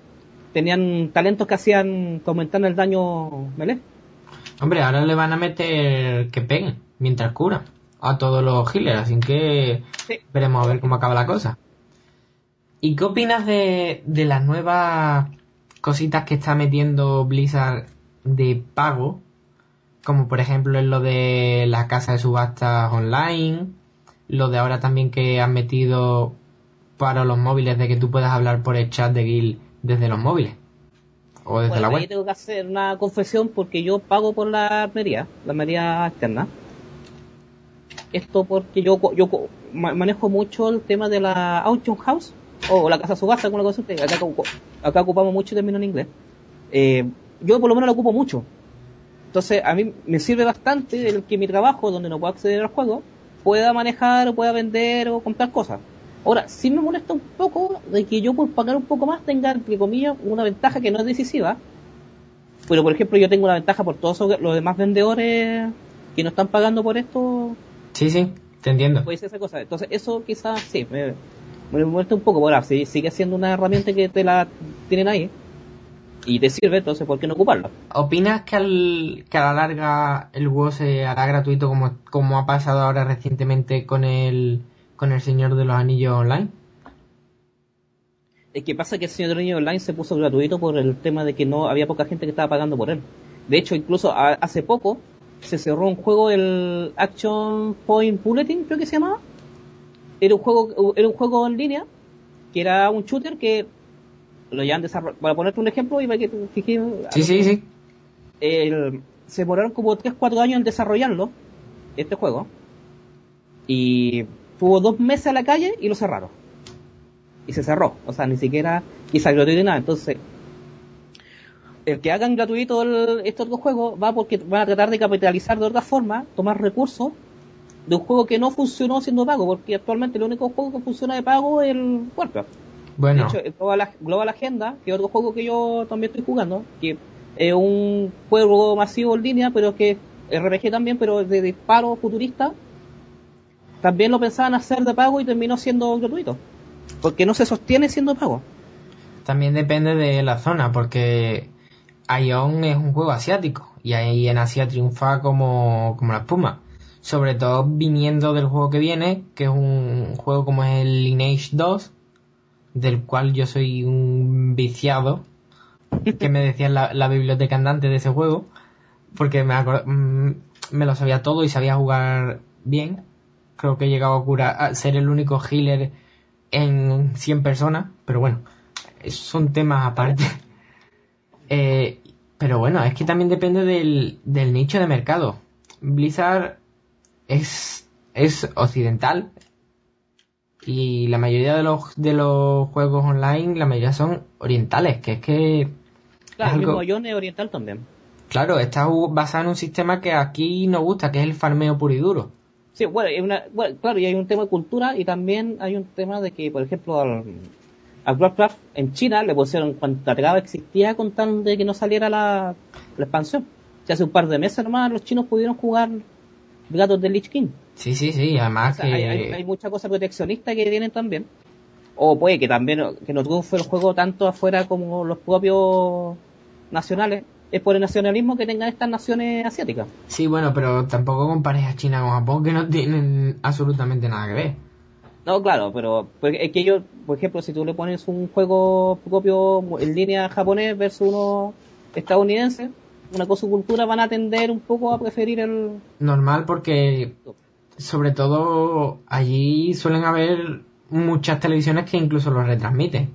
tenían talentos que hacían que aumentaran el daño melee. Hombre, ahora le van a meter que peguen mientras cura a todos los healers, así que Sí. veremos a ver cómo acaba la cosa. ¿Y qué opinas de, de las nuevas cositas que está metiendo Blizzard de pago? Como por ejemplo en lo de la casa de subastas online, lo de ahora también que han metido para los móviles de que tú puedas hablar por el chat de Guild desde los móviles o desde Bueno, la web. tengo que hacer una confesión porque yo pago por la armería, la armería externa. Esto porque yo, yo manejo mucho el tema de la auction house o la casa subasta, como la cosa usted. Acá, acá ocupamos mucho término en inglés. Eh, yo por lo menos lo ocupo mucho. Entonces a mí me sirve bastante el que mi trabajo, donde no puedo acceder al juego, pueda manejar o pueda vender o comprar cosas. Ahora, sí me molesta un poco de que yo por pagar un poco más tenga, entre comillas, una ventaja que no es decisiva. Pero, por ejemplo, yo tengo una ventaja por todos los demás vendedores que no están pagando por esto, Sí, sí, te entiendo. puede ser esa cosa. Entonces, eso quizás sí, me, me molesta un poco. Ahora, si sigue siendo una herramienta que te la tienen ahí y te sirve, entonces, ¿por qué no ocuparla? ¿Opinas que, al, que a la larga el juego se hará gratuito como, como ha pasado ahora recientemente con el, con el Señor de los Anillos Online? Es que pasa que el Señor de los Anillos Online se puso gratuito por el tema de que no había poca gente que estaba pagando por él. De hecho, incluso a- hace poco se cerró un juego, el Action Point Bulletin, creo que se llamaba. Era un juego, era un juego en línea, que era un shooter que lo llevan desarrollado. Para ponerte un ejemplo y para que te fijes. Sí, sí, sí. el- se demoraron como 3-4 años en desarrollarlo, este juego. Y tuvo dos meses a la calle y lo cerraron. Y se cerró. O sea, ni siquiera y salió ni nada. Entonces, el que hagan gratuito el, este otro juego va porque van a tratar de capitalizar de otra forma, tomar recursos de un juego que no funcionó siendo pago, porque actualmente el único juego que funciona de pago es el Warcraft. Bueno, De hecho, el Global, Global Agenda, que es otro juego que yo también estoy jugando, que es un juego masivo en línea, pero que es RPG también, pero de disparo futurista, también lo pensaban hacer de pago y terminó siendo gratuito. Porque no se sostiene siendo pago. también depende de la zona, porque Ion es un juego asiático y ahí en Asia triunfa como, como la espuma. Sobre todo viniendo del juego que viene, que es un juego como es el Lineage 2, del cual yo soy un viciado, que me decían la, la biblioteca andante de ese juego, porque me, mm, me lo sabía todo y sabía jugar bien. Creo que he llegado a, curar, a ser el único healer en 100 personas, pero bueno, esos son temas aparte. Eh, pero bueno, es que también depende del, del nicho de mercado. Blizzard es, es occidental y la mayoría de los, de los juegos online, la mayoría son orientales, que es que, Claro, el Algo- mismo es oriental también. claro, está basado en un sistema que aquí nos gusta, que es el farmeo puro y duro. Sí, bueno, hay una, bueno, claro, y hay un tema de cultura y también hay un tema de que, por ejemplo, al, al Warcraft en China le pusieron cuanta pegada existía con tal de que no saliera la, la expansión. Sea, hace un par de meses nomás los chinos pudieron jugar gatos del Lich King. Sí, sí, sí, O además sea, que... hay, hay, hay mucha cosa proteccionista que tienen también. O puede que también que no triunfe el juego tanto afuera como los propios nacionales. Es por el nacionalismo que tengan estas naciones asiáticas. Sí, bueno, pero tampoco compares a China con Japón, que no tienen absolutamente nada que ver. No, claro, pero porque es que yo, por ejemplo, si tú le pones un juego propio en línea japonés versus uno estadounidense, una cosa su cultura van a tender un poco a preferir el... Normal porque sobre todo allí suelen haber muchas televisiones que incluso los retransmiten.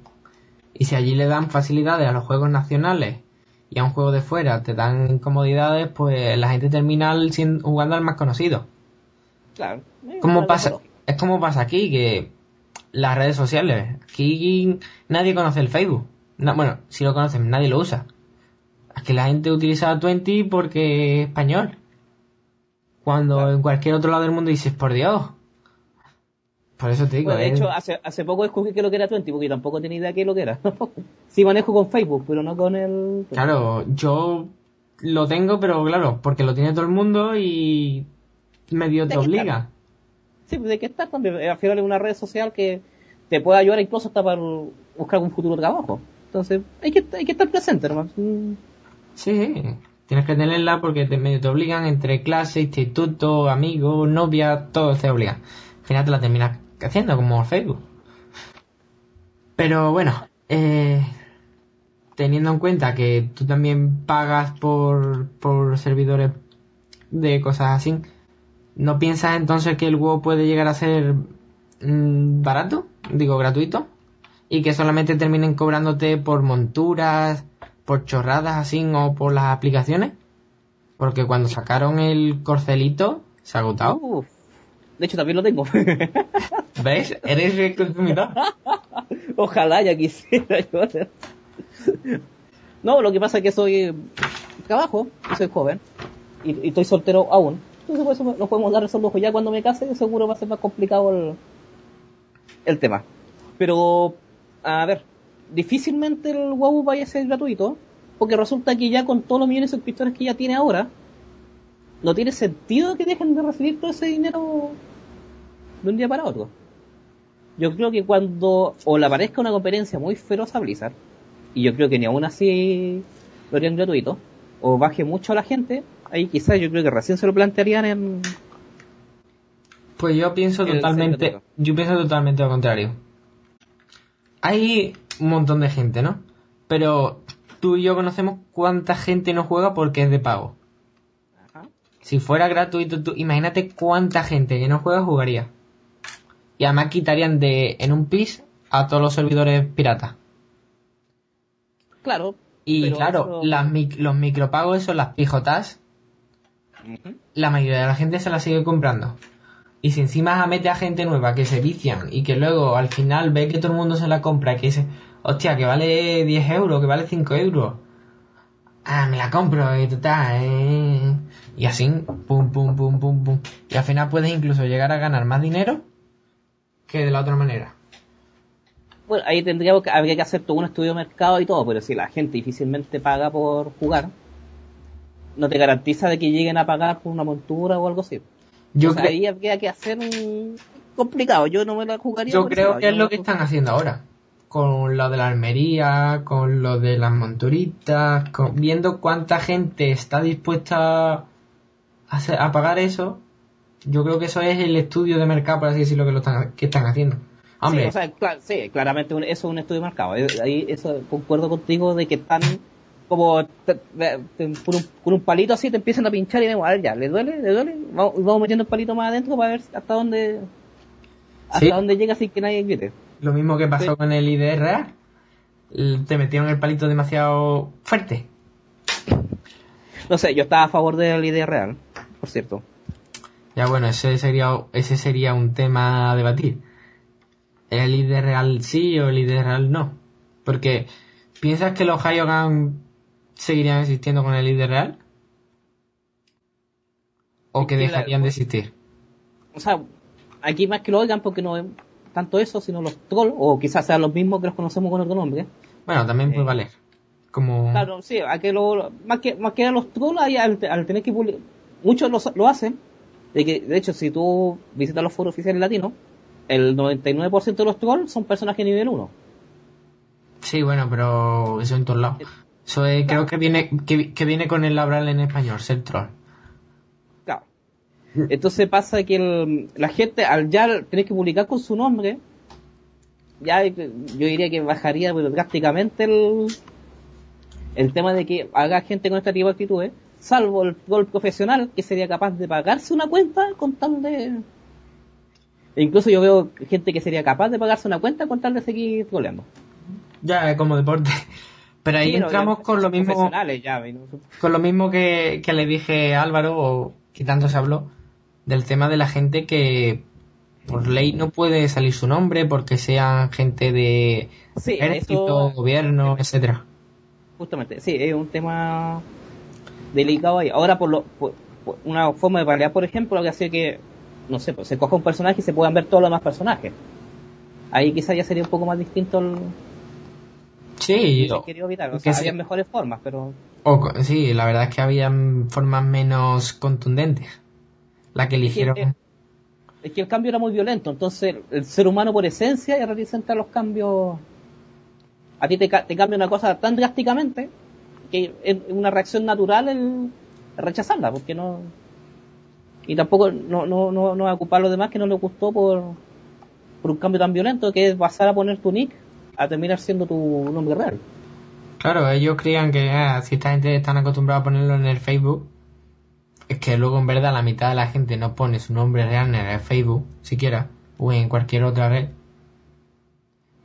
Y si allí le dan facilidades a los juegos nacionales y a un juego de fuera te dan incomodidades, pues la gente termina jugando al más conocido. Claro. Como pasa, es como pasa aquí, que las redes sociales, aquí nadie conoce el Facebook. bueno, si lo conocen, nadie lo usa. Es que la gente utiliza Twenty porque es español. Cuando en cualquier otro lado del mundo dices, por Dios. Por eso te digo. de hecho, hace, hace poco descubrí que lo que era Twenty, porque tampoco tenía idea de qué lo que era. sí manejo con Facebook, pero no con el... Claro, yo lo tengo, pero claro, porque lo tiene todo el mundo y medio te obliga. Sí, pues de qué estar también. Al final es una red social que te puede ayudar incluso hasta para buscar un futuro trabajo. Entonces, hay que, hay que estar presente, hermano. Sí, tienes que tenerla porque te, medio te obligan entre clase, instituto, amigos, novia, todo te obliga. Al final te la terminas haciendo como Facebook. Pero bueno, eh, teniendo en cuenta que tú también pagas por, por servidores de cosas así, ¿no piensas entonces que el WoW puede llegar a ser mm, barato? Digo, gratuito. Y que solamente terminen cobrándote por monturas, por chorradas así o por las aplicaciones. Porque cuando sacaron el corcelito, se ha agotado. De hecho, también lo tengo. ¿Ves? Eres consumidor. Ojalá ya quisiera yo. No, lo que pasa es que soy trabajo, soy joven y, estoy soltero aún. Entonces por eso no podemos dar esos. Ya cuando me case seguro va a ser más complicado el, el tema. Pero, a ver, difícilmente el WoW vaya a ser gratuito, porque resulta que ya con todos los millones de suscriptores que ya tiene ahora, no tiene sentido que dejen de recibir todo ese dinero de un día para otro. Yo creo que cuando o le aparezca una conferencia muy feroz a Blizzard, y yo creo que ni aún así lo harían gratuito, o baje mucho a la gente, ahí quizás yo creo que recién se lo plantearían en... Pues yo pienso totalmente, yo pienso totalmente lo contrario. Hay un montón de gente, ¿no? Pero tú y yo conocemos cuánta gente no juega porque es de pago. Si fuera gratuito, tú, imagínate cuánta gente que no juega jugaría. Y además quitarían de en un pis a todos los servidores piratas. Claro. Y claro, las, los micropagos, son las pijotas, la mayoría de la gente se las sigue comprando. Y si encima mete a gente nueva que se vician y que luego al final ve que todo el mundo se la compra, que dice, hostia, que vale 10 euros, que vale 5 euros. Ah, me la compro y total, eh. Y así, pum, pum, pum, pum, pum. Y al final puedes incluso llegar a ganar más dinero que de la otra manera. Bueno, ahí tendríamos que, habría que hacer todo un estudio de mercado y todo, pero si la gente difícilmente paga por jugar, no te garantiza de que lleguen a pagar por una montura o algo así. Yo creo... ahí habría que hacer un complicado. Yo no me la jugaría. Yo creo que es lo que están haciendo ahora. Con lo de la armería, con lo de las monturitas, viendo cuánta gente está dispuesta a, pagar eso. Yo creo que eso es el estudio de mercado, por así decirlo, que, lo están, que están haciendo. Hombre. Sí, claramente eso es un estudio de mercado. Eh, ahí eso, concuerdo contigo de que están como con un, palito así te empiezan a pinchar y a ver, ya, ¿le duele? ¿Le duele? Vamos, metiendo el palito más adentro para ver hasta dónde hasta dónde llega sin que nadie grite. Lo mismo que pasó con el IDR, te metieron el palito demasiado fuerte. No sé, yo estaba a favor del IDR real, por cierto. Ya bueno, ese sería ese sería un tema a debatir. ¿El IDR real sí o el IDR real no? Porque ¿piensas que los Hyogan seguirían existiendo con el líder real? ¿O que dejarían de existir? O sea, aquí más que lo oigan porque no es tanto eso, sino los trolls, o quizás sean los mismos que los conocemos con otro nombre. Bueno, también puede eh, valer. Como... Claro, sí, a que lo, más que más que a los trolls, al, tener que publicar, muchos lo, lo hacen, de que de hecho si tú visitas los foros oficiales latinos, el 99% de los trolls son personajes nivel 1. Sí, bueno, pero eso en todos lados. Eso creo que viene, que, viene con el hablar en español, ser troll. Claro. Entonces pasa que la gente, al ya tener que publicar con su nombre, ya yo diría que bajaría drásticamente el, el tema de que haga gente con este tipo de actitudes, salvo el gol profesional que sería capaz de pagarse una cuenta con tal de... E incluso yo veo gente que sería capaz de pagarse una cuenta con tal de seguir goleando. Ya, como deporte. Pero ahí entramos con lo mismo. Con lo mismo que, le dije a Álvaro, o que tanto se habló, del tema de la gente que por ley no puede salir su nombre porque sean gente de ejército, gobierno, etcétera. Justamente, sí, es un tema delicado ahí. Ahora, por, lo, una forma de paliar, por ejemplo, lo que hace que, no sé, pues se coja un personaje y se puedan ver todos los demás personajes. Ahí quizás ya sería un poco más distinto el, Sí, yo quería evitar. O sea, había mejores formas, pero. sí, la verdad es que había formas menos contundentes. La que eligieron. Es que, el cambio era muy violento, entonces el ser humano por esencia ya representa los cambios. A ti te, cambia una cosa tan drásticamente que es una reacción natural el rechazarla, porque no. Y tampoco no, no, no, no ocupar a los demás que no les gustó por, por un cambio tan violento que es pasar a poner tu nick a terminar siendo tu nombre real. Claro, ellos creían que ah, si esta gente están acostumbrada a ponerlo en el Facebook, es que luego en verdad la mitad de la gente no pone su nombre real en el Facebook, siquiera, o en cualquier otra red.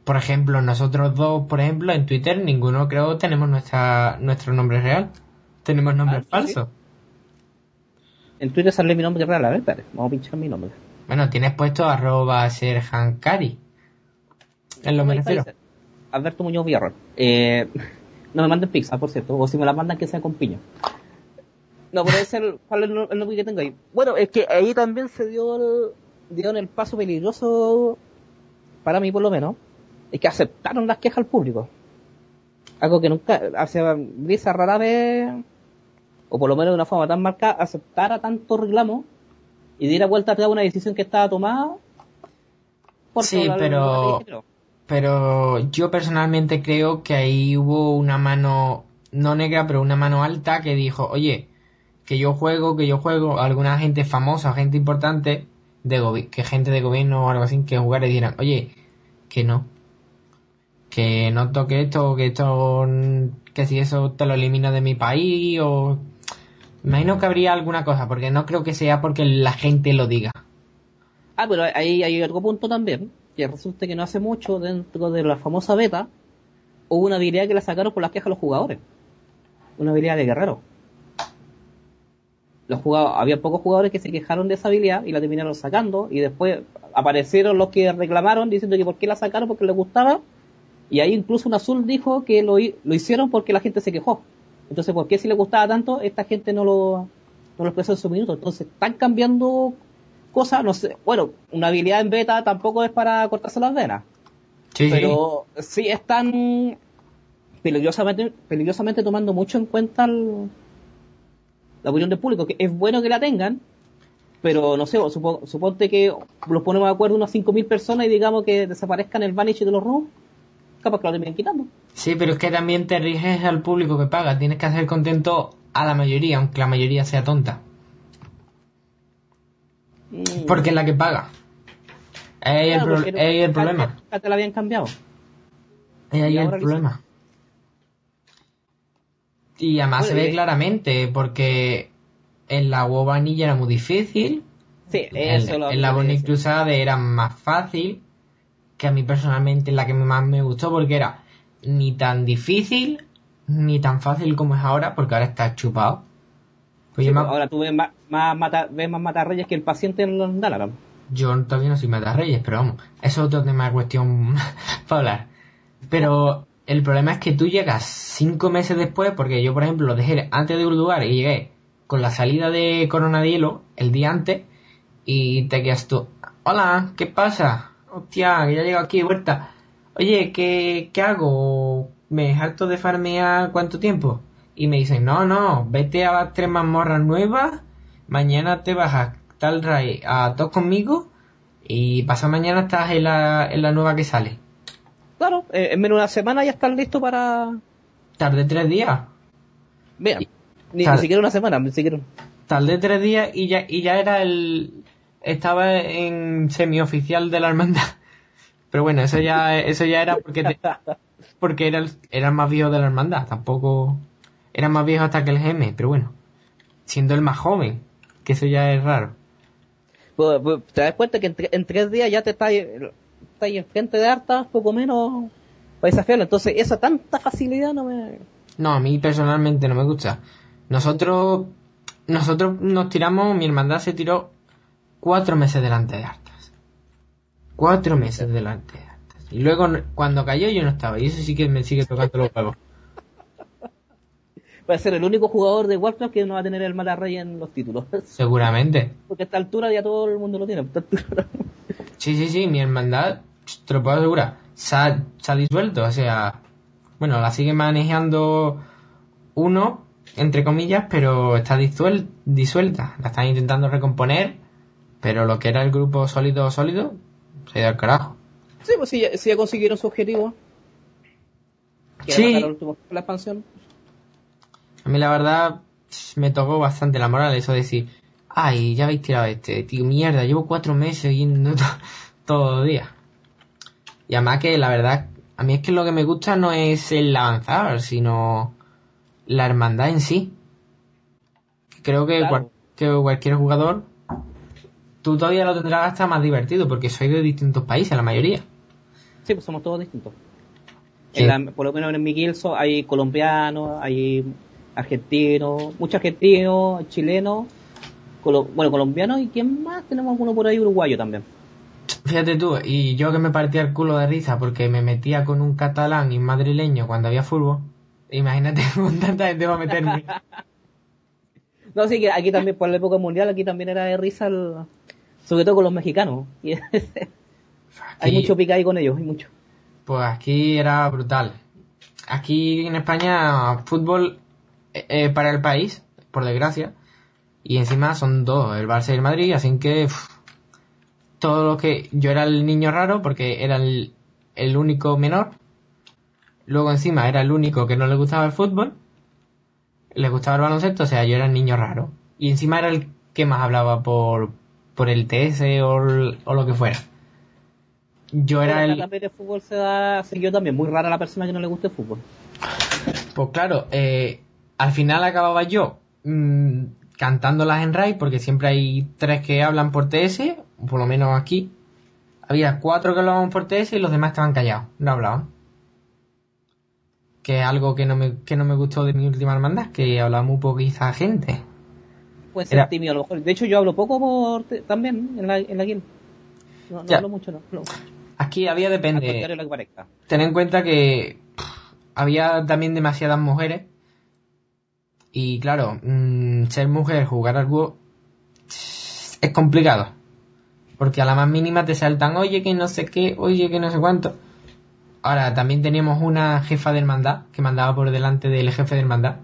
Por ejemplo, nosotros dos, por ejemplo, en Twitter, ninguno creo tenemos nuestra, nuestro nombre real. Tenemos nombres ah, falsos. En Twitter sale mi nombre real, a ver, espérate, vamos a pinchar mi nombre. Bueno, tienes puesto arroba serhankari. En lo me refiero. Alberto Muñoz Villarreal. Eh, no me manden pizza, por cierto, o si me la mandan que sea con piña. No, puede ser, ¿cuál es el nombre que tengo ahí? Bueno, es que ahí también se dio el, dieron el paso peligroso, para mí por lo menos, es que aceptaron las quejas al público. Algo que nunca, hace brisa rara vez, o por lo menos de una forma tan marcada, aceptara tanto reclamo y diera vuelta atrás una decisión que estaba tomada. Por sí, pero pero yo personalmente creo que ahí hubo una mano, no negra, pero una mano alta que dijo, oye, que yo juego, que yo juego, alguna gente famosa, gente importante, de que gente de gobierno o algo así, que jugar y dirán, oye, que no, que no toque esto, que esto, que si eso te lo elimina de mi país, o... Imagino que habría alguna cosa, porque no creo que sea porque la gente lo diga. Ah, pero ahí hay otro punto también que resulta que no hace mucho, dentro de la famosa beta, hubo una habilidad que la sacaron por las quejas de los jugadores. Una habilidad de guerrero. Los jugadores, había pocos jugadores que se quejaron de esa habilidad y la terminaron sacando y después aparecieron los que reclamaron diciendo que por qué la sacaron porque les gustaba y ahí incluso un azul dijo que lo, lo hicieron porque la gente se quejó. Entonces, ¿por qué si le gustaba tanto esta gente no lo, no lo expresó en su minuto? Entonces, están cambiando cosas, no sé, bueno, una habilidad en beta tampoco es para cortarse las venas. Sí, pero sí. están peligrosamente, peligrosamente tomando mucho en cuenta la opinión del público, que es bueno que la tengan, pero no sé, suponte que los ponemos de acuerdo unas 5.000 personas y digamos que desaparezcan el vanish de los rooms, capaz que lo terminen quitando. Sí, pero es que también te riges al público que paga, tienes que hacer contento a la mayoría, aunque la mayoría sea tonta. Porque es la que paga. Es ahí el, problema. te la habían cambiado. Es ahí el problema. Y además se ve claramente, porque en la WoW Vanilla era muy difícil. Sí, eso en, en la Bonnie Crusade era más fácil. Que a mí personalmente es la que más me gustó, porque era ni tan difícil ni tan fácil como es ahora, porque ahora está chupado. Pues ahora tú ves más, más, mata, ves más matarreyes que el paciente en los Dalaran. Yo todavía no soy matarreyes, pero vamos, eso es otro tema de cuestión para hablar. Pero el problema es que tú llegas cinco meses después, porque yo, por ejemplo, lo dejé antes de un lugar y llegué con la salida de Coronadielo el día antes y te quedas tú, hola, ¿qué pasa? Hostia, que ya llego aquí de vuelta. Oye, ¿qué, qué hago? ¿Me salto de farmear cuánto tiempo? y me dicen, no, no, vete a las tres mazmorras nuevas, mañana te vas a tal raid a todos conmigo y pasado mañana estás en la, en la nueva que sale. Claro, eh, en menos de una semana ya estás listo para... Tarde tres días. Mira, ni, siquiera una semana, ni siquiera... Tarde tres días y ya, y ya era el... Estaba en semioficial de la hermandad. Pero bueno, eso ya, eso ya era porque porque era el, era el más viejo de la hermandad. Tampoco era más viejo hasta que el GM, pero bueno, siendo el más joven, que eso ya es raro. Pues, pues, te das cuenta que en, tre- en tres días ya te estás está ahí enfrente de hartas, poco menos, para desafiarlo. Entonces, esa tanta facilidad no me... No, a mí personalmente no me gusta. Nosotros, nosotros nos tiramos, mi hermandad se tiró cuatro meses delante de Artas. Cuatro meses delante de Artas. Y luego, cuando cayó, yo no estaba. Y eso sí que me sigue tocando los huevos. Va a ser el único jugador de Warcraft que no va a tener el mala rey en los títulos. Seguramente. Porque a esta altura ya todo el mundo lo tiene. Sí, sí, sí, mi hermandad, te lo puedo asegurar, se ha, se ha disuelto. O sea, bueno, la sigue manejando uno, entre comillas, pero está disuel- disuelta. La están intentando recomponer, pero lo que era el grupo sólido, sólido, se ha ido al carajo. Sí, pues sí, ya, sí ya consiguieron su objetivo. Sí. matar último la expansión. A mí la verdad me tocó bastante la moral eso de decir, ay, ya habéis tirado este, tío, mierda, llevo cuatro meses yendo to- todos los días. Y además que la verdad, a mí es que lo que me gusta no es el avanzar, sino la hermandad en sí. Creo que, Claro. cual- que cualquier jugador, tú todavía lo tendrás hasta más divertido, porque sois de distintos países, la mayoría. Sí, pues somos todos distintos. Sí. En la- por lo menos en mi guilso hay colombianos, hay argentinos, muchos argentinos, chilenos, colo- bueno, colombianos y quién más, tenemos alguno por ahí uruguayo también. Fíjate tú, y yo que me partía el culo de risa porque me metía con un catalán y madrileño cuando había fútbol. Imagínate con tanta gente va a meterme. No, sí que aquí también, por la época mundial, aquí también era de risa, el- sobre todo con los mexicanos. Y hay mucho pica ahí con ellos, hay mucho. Pues aquí era brutal. Aquí en España, fútbol eh, eh, para el país, por desgracia. Y encima son dos, el Barça y el Madrid, así que todo lo que... Yo era el niño raro porque era el, el único menor. Luego encima era el único que no le gustaba el fútbol. Le gustaba el baloncesto, o sea, yo era el niño raro. Y encima era el que más hablaba por, por el TS o, o lo que fuera. Yo era el... También el fútbol se da, yo también, muy rara la persona que no le guste el fútbol. Pues claro, eh, al final acababa yo mm, cantándolas en RAI, porque siempre hay tres que hablan por TS, por lo menos aquí. Había cuatro que hablaban por TS y los demás estaban callados, no hablaban. Que es algo que no me, que no me gustó de mi última hermandad, que hablaba muy poquita gente. Ser a lo mejor. De hecho, yo hablo poco por también en la, en la guild. No, hablo mucho, no. no. Aquí había depende. Ten en cuenta que pff, había también demasiadas mujeres. Y claro, mm, ser mujer, jugar al WoW es complicado. Porque a la más mínima te saltan, oye que no sé qué, oye que no sé cuánto. Ahora, también teníamos una jefa de hermandad que mandaba por delante del jefe de hermandad.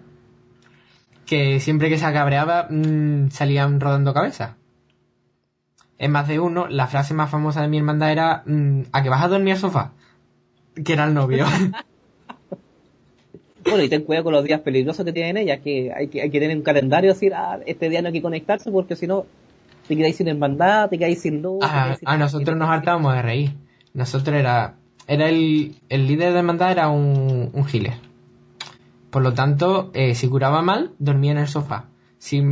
Que siempre que se cabreaba mm, salían rodando cabezas. En más de uno, la frase más famosa de mi hermandad era mm, ¿A que vas a dormir al sofá? Que era el novio. Bueno, y ten cuidado con los días peligrosos que tienen ellas, que hay que, hay que tener un calendario, decir, ah, este día no hay que conectarse porque si no te quedáis sin hermandad, te quedáis sin luz. te a, quedáis sin- a nosotros nos hartábamos de reír. Nosotros era... Era el, el líder de hermandad era un, un healer. Por lo tanto, eh, si curaba mal, dormía en el sofá. Si,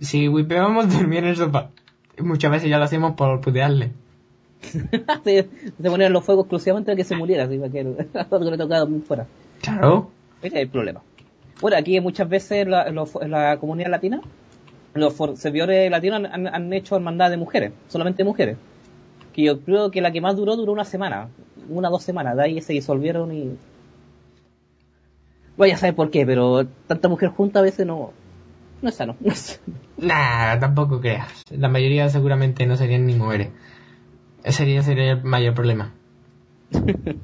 si whipeábamos, dormía en el sofá. Muchas veces ya lo hacíamos por putearle. se, se ponían los fuegos exclusivamente para que se muriera, así, para que le tocaba fuera. Claro. Ese es el problema. Bueno, aquí muchas veces la, la comunidad latina, los servidores latinos han, han- han hecho hermandad de mujeres, solamente mujeres. Que yo creo que la que más duró duró una semana, una o dos semanas, de ahí se disolvieron y... Vaya a saber por qué, pero tanta mujer junta a veces no, no es sano. no es sano. Nah, tampoco creas. La mayoría seguramente no serían ni mujeres. Ese sería, el mayor problema.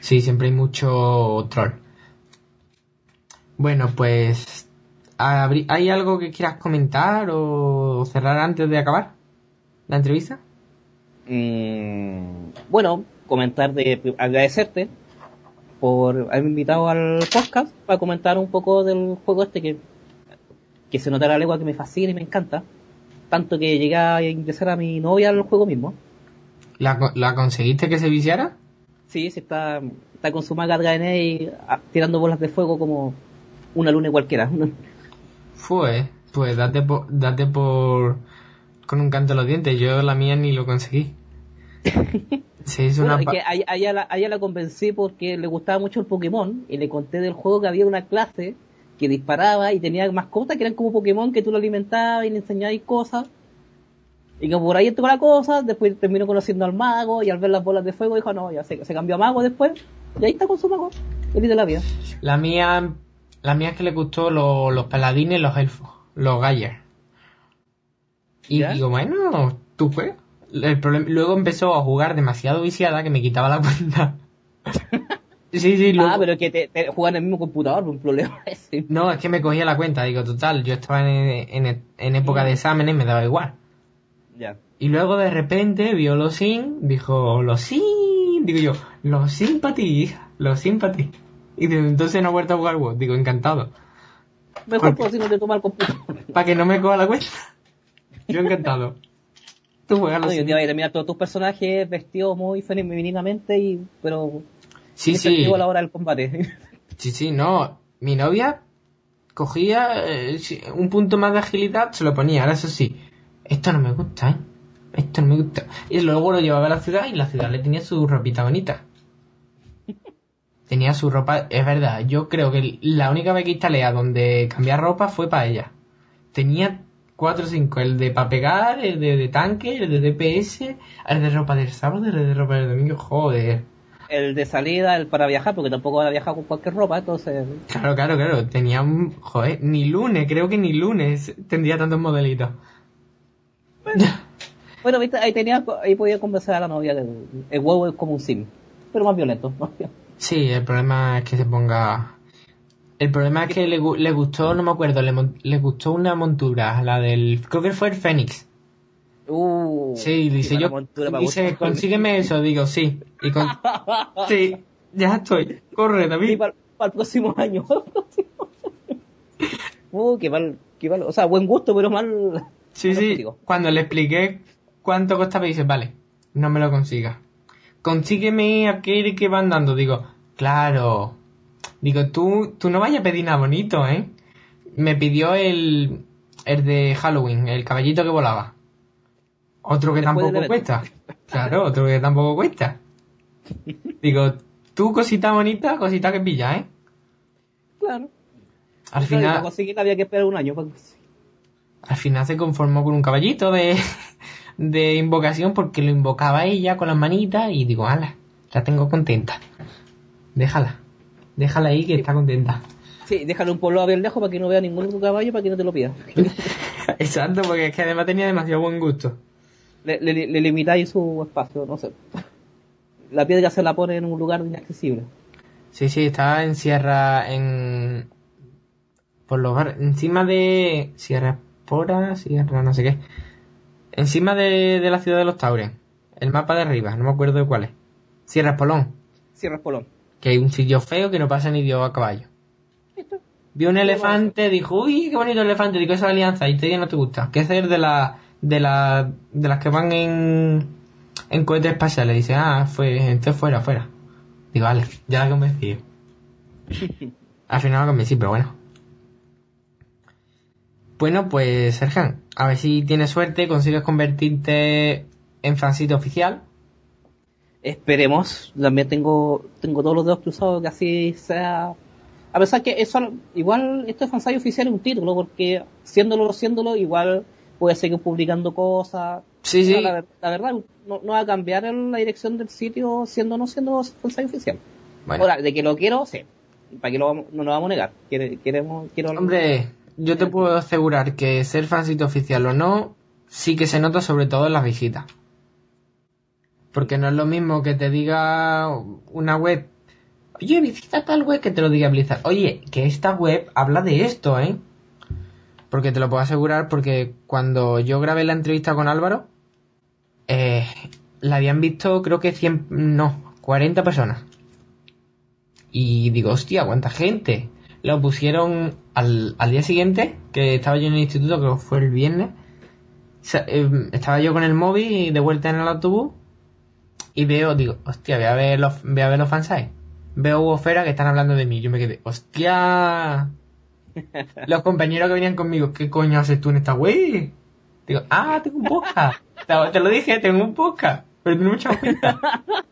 Sí, siempre hay mucho troll. Bueno, pues... ¿habrí- ¿Hay algo que quieras comentar o cerrar antes de acabar la entrevista? Mm, bueno, comentar de agradecerte por haberme invitado al podcast para comentar un poco del juego este que, que se nota la lengua que me fascina y me encanta. Tanto que llegué a ingresar a mi novia al juego mismo. ¿La, la conseguiste que se viciara? Sí, sí está, está con su maga Draenei ah, tirando bolas de fuego como una luna cualquiera. Fue, pues date por, date por con un canto a los dientes. Yo la mía ni lo conseguí. Sí, es una bueno, que a, ella la, la convencí porque le gustaba mucho el Pokémon y le conté del juego que había una clase que disparaba y tenía mascotas que eran como Pokémon que tú lo alimentabas y le enseñabas cosas. Y que por ahí entró la cosa, después terminó conociendo al mago y al ver las bolas de fuego dijo, no, ya se, se cambió a mago después. Y ahí está con su mago, feliz de la vida. La mía, la mía es que le gustó los paladines, los elfos, los Gayer. Y digo, bueno, tú juegas. El problema, luego empezó a jugar demasiado viciada que me quitaba la cuenta. sí, sí, luego... Ah, pero que te, te en el mismo computador, un problema ese. No, es que me cogía la cuenta, digo, total, yo estaba en, en, en época de exámenes, me daba igual. Ya. Y luego de repente vio los sin, dijo, los sin, digo yo, los sympathy, los sympathy. Y desde entonces no he vuelto a jugar WoW, digo, encantado. Mejor por si no te toma el computador. Para que no me coja la cuenta. Yo encantado. Tú juegas no, yo te todos tus personajes vestidos muy femeninamente y, pero... Sí, sí. a la hora del combate. Sí, sí, no. Mi novia cogía eh, un punto más de agilidad, se lo ponía, ahora eso sí esto no me gusta, ¿eh? Esto no me gusta. Y luego lo llevaba a la ciudad y la ciudad le tenía su ropita bonita. Tenía su ropa, es verdad, yo creo que la única vez que instalé a donde cambiar ropa fue para ella. Tenía cuatro o cinco, el de para pegar, el de, de, tanque, el de DPS, el de ropa del sábado, el de ropa del domingo, joder. El de salida, el para viajar, porque tampoco a viajar con cualquier ropa, entonces... Claro, claro, claro, tenía un... Joder, ni lunes, creo que ni lunes tendría tantos modelitos. Bueno, ¿viste? ahí tenía, ahí podía convencer a la novia que el huevo es como un sim, pero más violento. Sí, el problema es que se ponga. El problema es que le, le gustó, no me acuerdo, le, le, gustó una montura, la del. Creo que fue el Fénix. Uh, sí, dice yo. Dice, consígueme eso, digo, sí. Y con, sí, ya estoy. Corre, David. para, el próximo año. uh, qué mal, qué mal. O sea, buen gusto, pero mal. Sí, sí. Cuando le expliqué cuánto costaba, dice, vale, no me lo consigas. Consígueme aquel que van dando. Digo, claro. Digo, tú, tú no vayas a pedir nada bonito, ¿eh? Me pidió el, el de Halloween, el caballito que volaba. Otro que tampoco cuesta. Claro, otro que tampoco cuesta. Digo, tú cosita bonita, cosita que pilla, ¿eh? Claro. Al final. Para conseguir había que esperar un año. Para al final se conformó con un caballito de, de invocación porque lo invocaba ella con las manitas y digo, ala, la tengo contenta. Déjala, déjala ahí que está contenta. Sí, déjalo un pueblo a ver lejos para que no vea ningún caballo para que no te lo pida. Exacto, porque es que además tenía demasiado buen gusto. Le, le, limitáis su espacio, no sé. La piedra se la pone en un lugar inaccesible. Sí, sí, está en Sierra, en... Por los encima de Sierra Espora, Sierra, no sé qué. Encima de, la ciudad de los Tauren. El mapa de arriba, no me acuerdo de cuál es. Sierra Espolón. Sierra Espolón. Que hay un sitio feo que no pasa ni Dios a caballo. Vio un elefante, dijo, uy, qué bonito elefante, digo, esa alianza, y te no te gusta. Que es de la, de la, de las que van en, en cohetes espaciales. Dice, ah, fue, entonces fuera, fuera. Digo, vale, ya la convencí. Al final la convencí, pero bueno. Bueno, pues Serjan, a ver si tienes suerte, consigues convertirte en fancito oficial. Esperemos, también tengo, tengo todos los dedos cruzados que así sea. A pesar que eso, igual esto es fansite oficial es un título, porque siéndolo siéndolo, igual puede seguir publicando cosas. Sí, sí. La, verdad, no, va a cambiar la dirección del sitio siendo o no siendo fansite oficial. Ahora, de que lo quiero, sí. ¿Para que lo, no lo vamos a negar? Queremos, quiero... Hombre, yo te puedo asegurar que ser fansito oficial o no, sí que se nota sobre todo en las visitas. Porque no es lo mismo que te diga una web, oye, visita tal web que te lo diga Blizzard. Oye, que esta web habla de esto, ¿eh? Porque te lo puedo asegurar porque cuando yo grabé la entrevista con Álvaro, eh, la habían visto creo que 100, no, 40 personas. Y digo, hostia, ¿cuánta gente? lo pusieron al, al día siguiente, que estaba yo en el instituto, que fue el viernes. Em, estaba yo con el móvil de vuelta en el autobús y veo, digo, hostia, voy a ver los, voy a ver los fansites. veo Wofera que están hablando de mí. Yo me quedé, ¡hostia! Los compañeros que venían conmigo, ¿qué coño haces tú en esta wey? Digo, ah, tengo un podcast. Te, lo dije, tengo un podcast. Pero tú no me echas cuenta.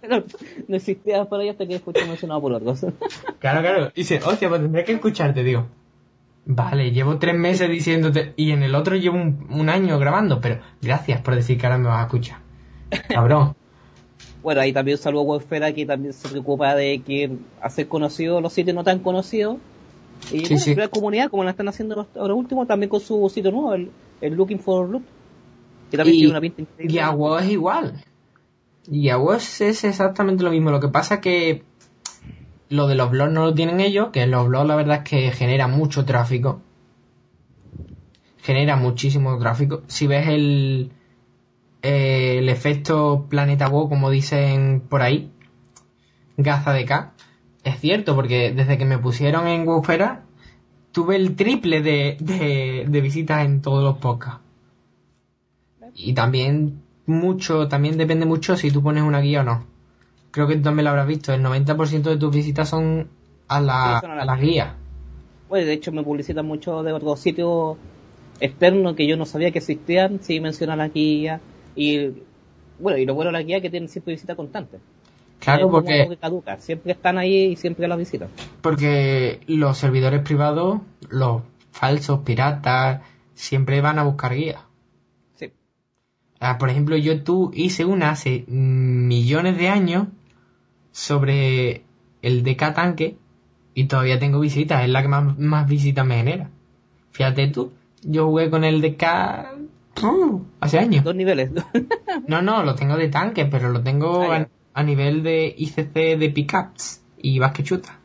no, no existía por ahí hasta que escuché mencionado por otros. Claro, claro. Y dice, hostia, pues tendré que escucharte, digo. Vale, llevo tres meses diciéndote y en el otro llevo un, un año grabando, pero gracias por decir que ahora me vas a escuchar. Cabrón. Bueno, ahí también un saludo a Webfera que también se preocupa de que hacer conocidos los sitios no tan conocidos. Y Sí, bueno, sí. crear comunidad, como la están haciendo los- ahora último, también con su sitio nuevo, el, el Looking for Loot. Que también Y, tiene una pinta increíble. y es igual. Y a WoW es es exactamente lo mismo. Lo que pasa que lo de los blogs no lo tienen ellos, que los blogs la verdad es que genera mucho tráfico. Genera muchísimo tráfico. Si ves el, eh, el efecto planeta WoW, como dicen por ahí, Gaza de K, es cierto, porque desde que me pusieron en Wowfera, tuve el triple de, de, de visitas en todos los podcasts. Y también mucho, también depende mucho si tú pones una guía o no. Creo que tú también lo habrás visto, el 90% de tus visitas son a la, Sí, son a la- a las guías. Bueno, de hecho me publicitan mucho de otros sitios externos que yo no sabía que existían, sí mencionan la guía. Y bueno, y lo bueno de la guía es que tienen siempre visita constante. Claro, porque, que caduca. Siempre están ahí y siempre las visitan. porque los servidores privados, los falsos piratas, siempre van a buscar guías. Sí. Ah, por ejemplo, yo tú hice una hace millones de años sobre el DK tanque y todavía tengo visitas, es la que más, más visitas me genera. Fíjate tú, yo jugué con el DK. Hace años. Dos niveles. No, no, lo tengo de tanque, pero lo tengo Ah, a, a nivel de ICC de pickups y vas que chuta.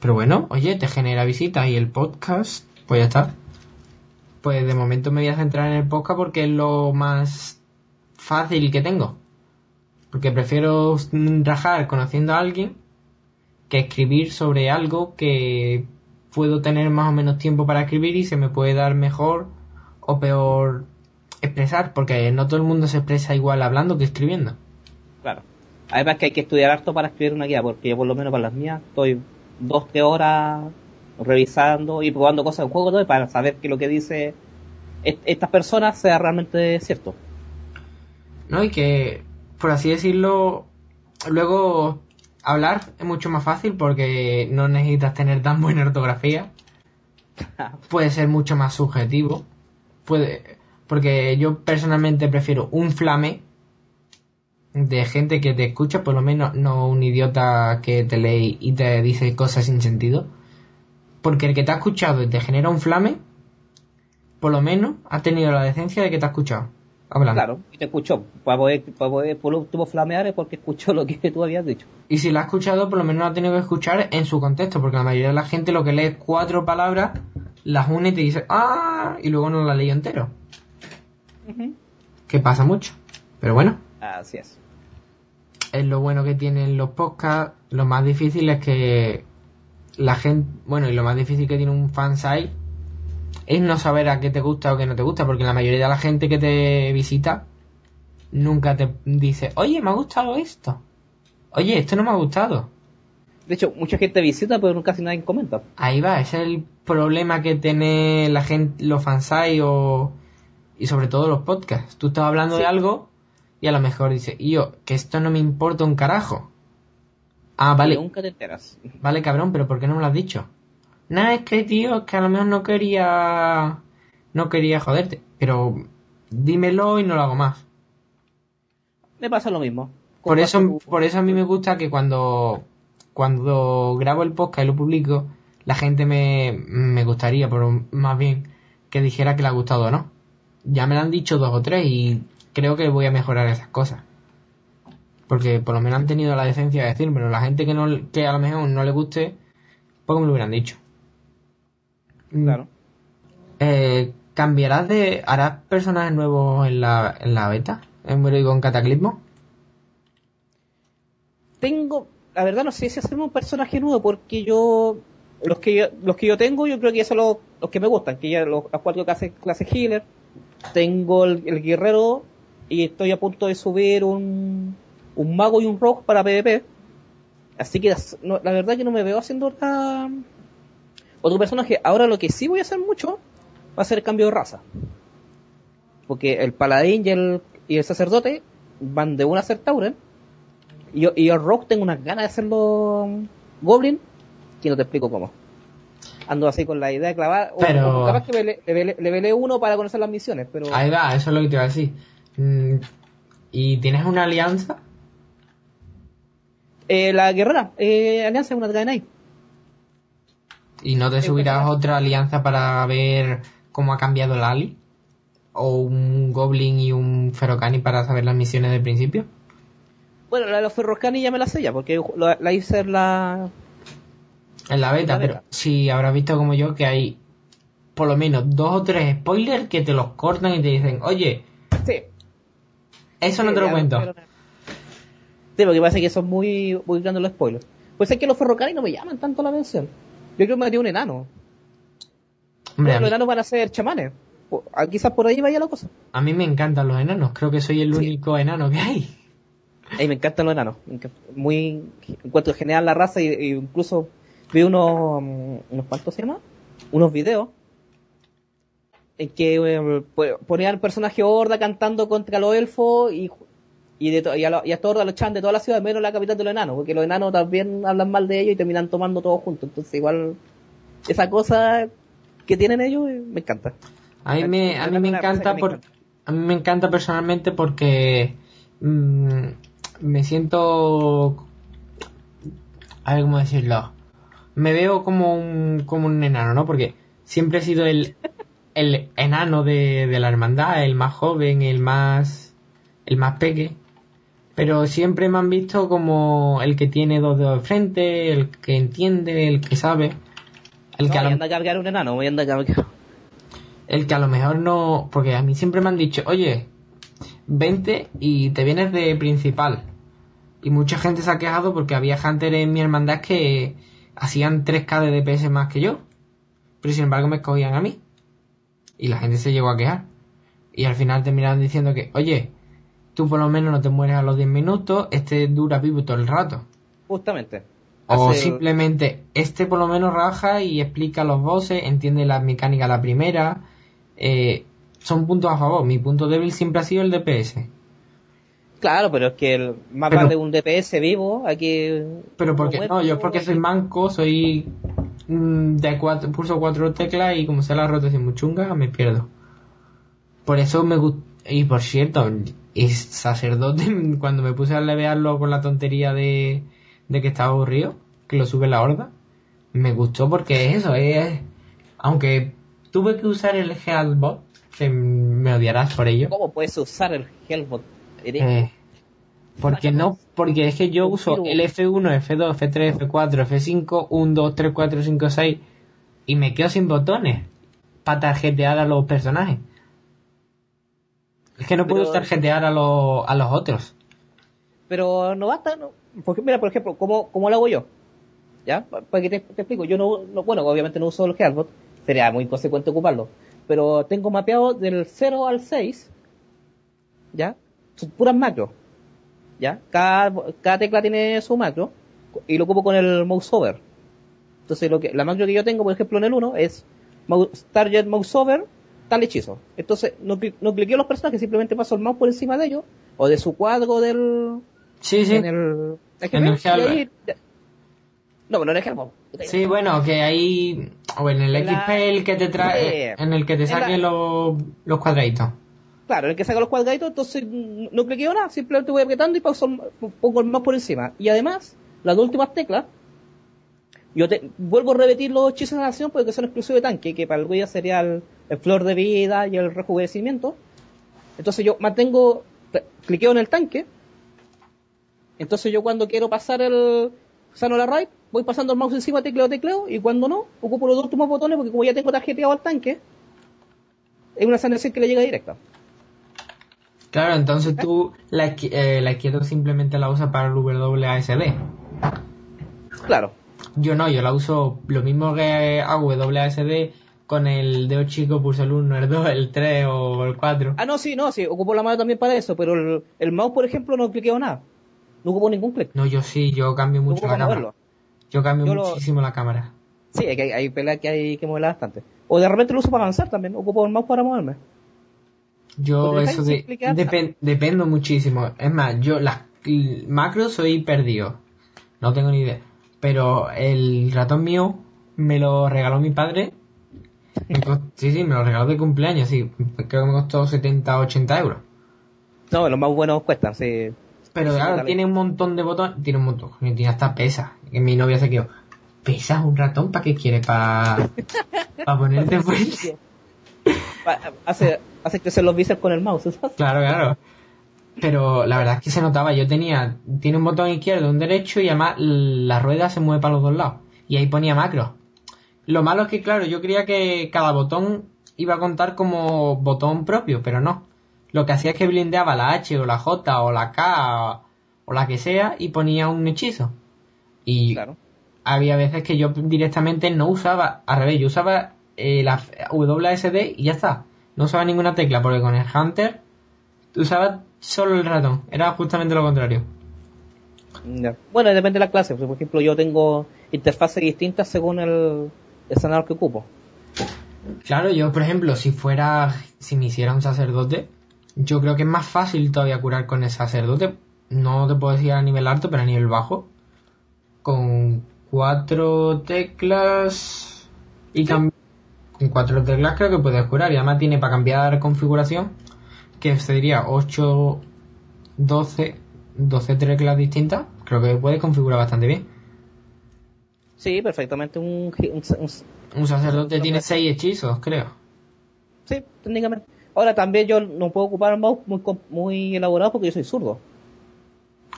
Pero bueno, oye, te genera visitas y el podcast, pues ya está. Pues de momento me voy a centrar en el podcast porque es lo más fácil que tengo. Porque prefiero rajar conociendo a alguien que escribir sobre algo que puedo tener más o menos tiempo para escribir y se me puede dar mejor o peor expresar, porque no todo el mundo se expresa igual hablando que escribiendo. Claro. Además que hay que estudiar harto para escribir una guía, porque yo por lo menos para las mías estoy dos, tres horas revisando y probando cosas en juego todo para saber que lo que dice est- estas personas sea realmente cierto. ¿No? Y que, por así decirlo, luego hablar es mucho más fácil porque no necesitas tener tan buena ortografía. Puede ser mucho más subjetivo. Puede, porque yo personalmente prefiero un flame de gente que te escucha, por lo menos no un idiota que te lee y te dice cosas sin sentido. Porque el que te ha escuchado y te genera un flame, por lo menos ha tenido la decencia de que te ha escuchado. Hablando. Claro, y te escuchó. Para poder, para poder por último flamear es porque escuchó lo que tú habías dicho. Y si la ha escuchado, por lo menos la ha tenido que escuchar en su contexto, porque la mayoría de la gente lo que lee es cuatro palabras, las une y te dice ¡Ah! y luego no la leí entero. Que pasa mucho. Pero bueno, Así es. es lo bueno que tienen los podcasts. Lo más difícil es que la gente, bueno, y lo más difícil que tiene un fansite es no saber a qué te gusta o qué no te gusta, porque la mayoría de la gente que te visita nunca te dice, oye, me ha gustado esto. Oye, esto no me ha gustado. De hecho, mucha gente visita, pero casi nadie comenta. Ahí va, ese es el problema que tiene la gente, los fansai o y sobre todo los podcasts. Tú estás hablando Sí. de algo y a lo mejor dices, y yo, que esto no me importa un carajo. Ah, vale, Nunca te enteras. vale cabrón, pero ¿por qué no me lo has dicho? Nada, es que tío, es que a lo mejor no quería, no quería joderte, pero dímelo y no lo hago más. Me pasa lo mismo. Por eso, por eso a mí me gusta que cuando, cuando grabo el podcast y lo publico, la gente me, me gustaría, pero más bien, que dijera que le ha gustado o no. Ya me lo han dicho dos o tres y creo que voy a mejorar esas cosas. Porque por lo menos han tenido la decencia de decírmelo. La gente que no, que a lo mejor no le guste, poco me lo hubieran dicho. Claro. Eh, ¿Cambiarás de, harás personajes nuevos en la, en la beta? ¿En con Cataclismo? tengo, la verdad no sé si hacerme un personaje nuevo porque yo los que yo, los que yo tengo yo creo que son los, los que me gustan, que ya los, los cuatro clases clase healer, tengo el, guerrero y estoy a punto de subir un un mago y un rogue para PvP. Así que la verdad que no me veo haciendo otra, otro personaje. Ahora lo que sí voy a hacer mucho va a ser el cambio de raza. Porque el paladín y el, y el sacerdote van de una a Tauren. Y yo, y el Rock tengo unas ganas de hacerlo Goblin, que no te explico cómo. Ando así con la idea de clavar. Pero... capaz que le, velé uno para conocer las misiones, pero... Ahí va, eso es lo que te iba a decir. Mm, ¿Y tienes una alianza? Eh, la guerrera, eh, alianza es una Draenei. ¿Y no te subirás otra alianza para ver cómo ha cambiado el Ali? ¿O un Goblin y un Ferocani para saber las misiones del principio? Bueno, la de los Ferrocani ya me la sé ya, porque la, hice en la... En la beta, pero sí habrás visto como yo que hay por lo menos dos o tres spoilers que te los cortan y te dicen, oye, sí. eso no te lo cuento. Sí, porque parece que son muy, muy grandes los spoilers. Pues es que los Ferrocani no me llaman tanto la atención. Yo creo que me haría un enano. los enanos van a ser chamanes. Ah, quizás por ahí vaya la cosa. A mí me encantan los enanos. Creo que soy el único enano que hay. A mí me encantan los enanos. Muy, encuentro genial la raza y, incluso vi unos, unos cuantos se llama, unos videos en que eh, ponían personaje Horda cantando contra los elfos y y, de y, a, y a estos los chan de toda la ciudad, menos la capital de los enanos, porque los enanos también hablan mal de ellos y terminan tomando todos juntos. Entonces, igual, esa cosa que tienen ellos eh, me encanta. A mí me, a mí me encanta, por, a mí me encanta personalmente porque mm, me siento, a ver cómo decirlo, me veo como un, como un enano, ¿no? Porque siempre he sido el, el enano de, de la hermandad, el más joven, el más, el más peque pero siempre me han visto como el que tiene dos dedos de frente, el que entiende, el que sabe. El que a lo... cargar un enano, voy a andar El que a lo mejor no, porque a mí siempre me han dicho, oye, vente y te vienes de principal. Y mucha gente se ha quejado porque había Hunter en mi hermandad que hacían 3k de DPS más que yo. Pero sin embargo me escogían a mí. Y la gente se llegó a quejar. Y al final terminaron diciendo que, oye, tú por lo menos no te mueres a los 10 minutos, este dura vivo todo el rato. Justamente. O simplemente, este por lo menos raja y explica los bosses, entiende la mecánica la primera. Eh, son puntos a favor. Mi punto débil siempre ha sido el DPS. Claro, pero es que el más de un DPS vivo, aquí... Pero porque no, yo porque soy manco, soy de cuatro, pulso cuatro teclas y como sea la rotación muy chunga, me pierdo. Por eso me gusta... Y por cierto, y sacerdote, cuando me puse a levearlo con la tontería de, de que estaba aburrido, que lo sube la horda, me gustó porque es eso, es, aunque tuve que usar el Hellbot, que me odiarás por ello. ¿Cómo puedes usar el Hellbot? Eh, porque no, porque es que yo uso el F1, F2, F3, F4, F5, 1, 2, 3, 4, 5, 6 y me quedo sin botones para tarjetear a los personajes. Es que no puedo tarjetear a, a los otros. Pero no basta, no. Porque, mira, por ejemplo, ¿cómo, ¿cómo lo hago yo? ¿Ya? Para que te, explico. Yo no, no, bueno, obviamente no uso el Healbot. Sería muy consecuente ocuparlo. Pero tengo mapeado del 0 al 6. ¿Ya? Son puras macros. ¿Ya? Cada, cada tecla tiene su macro. Y lo ocupo con el mouse over. Entonces, lo que, la macro que yo tengo, por ejemplo, en el 1 es mouse, target mouse over tal hechizo. Entonces, no, no cliqueo los personajes, simplemente paso el mouse por encima de ellos, o de su cuadro del... Sí, sí. En el... En el ahí, no, pero en el Sí, bueno, que ahí... O en el XP el que te trae... en el que te saque los, los cuadraditos. Claro, en el que saca los cuadraditos, entonces no cliqueo nada, simplemente voy apretando y paso, pongo el mouse por encima. Y además, las dos últimas teclas, yo te, vuelvo a repetir los hechizos de acción porque son exclusivos de tanque, que para el Guía sería el, flor de vida y el rejuvenecimiento. Entonces yo mantengo, cliqueo en el tanque. Entonces yo cuando quiero pasar el sano la raid, voy pasando el mouse encima, tecleo, tecleo, y cuando no, ocupo los dos últimos botones porque como ya tengo tarjeteado al tanque, es una sanación que le llega directa. Claro, entonces tú la, eh, la izquierda simplemente la usas para el WASD. Claro. Yo no, yo la uso lo mismo que hago WASD con el dedo chico, pulso el 1, el 2, el 3 o el 4. Ah, no, sí, no, sí, ocupo la mano también para eso, pero el, mouse, por ejemplo, no cliqueo nada. No ocupo ningún clic. No, yo sí, yo cambio mucho la cámara. moverlo. Yo cambio Yo lo- muchísimo la cámara. Sí, es que hay, hay peleas que hay que moverla bastante. O de repente lo uso para avanzar también. Ocupo el mouse para moverme. Yo eso de, dependo muchísimo. Es más, yo las macros soy perdido. No tengo ni idea. Pero el ratón mío me lo regaló mi padre. Sí, sí, me lo regaló de cumpleaños, sí. Creo que me costó 70, 80 euros. No, los más buenos cuestan, sí. Pero Sí, claro, tiene un montón de botones. Tiene un montón. Tiene hasta pesa. Que mi novia se quedó. ¿Pesas un ratón? ¿Para qué quiere? ¿Para ponerte fuerte? Pa- Hace, hace crecer los bíceps con el mouse, ¿sabes? Claro, claro. Pero la verdad es que se notaba. Yo tenía, tiene un botón izquierdo, un derecho y además la rueda se mueve para los dos lados. Y ahí ponía macro. Lo malo es que, claro, yo creía que cada botón iba a contar como botón propio, pero no. Lo que hacía es que blindeaba la H o la J o la K o la que sea y ponía un hechizo. Y Claro. había veces que yo directamente no usaba, al revés, yo usaba eh, la WSD y ya está. No usaba ninguna tecla porque con el Hunter usaba solo el ratón. Era justamente lo contrario. Bueno, depende de la clase. Por ejemplo, yo tengo interfaces distintas según el escenario que ocupo. Claro, yo por ejemplo, si fuera, si me hiciera un sacerdote, yo creo que es más fácil todavía curar con el sacerdote. No te puedo decir a nivel alto, pero a nivel bajo. Con cuatro teclas y cam- con cuatro teclas creo que puedes curar. Y además tiene para cambiar configuración, que sería 8, 12, 12 teclas distintas. Creo que puedes configurar bastante bien. Sí, perfectamente. Un, un- un- Un sacerdote tiene 6 hechizos, creo. sí, técnicamente. Ahora también yo no puedo ocupar un mouse muy, muy elaborado porque yo soy zurdo.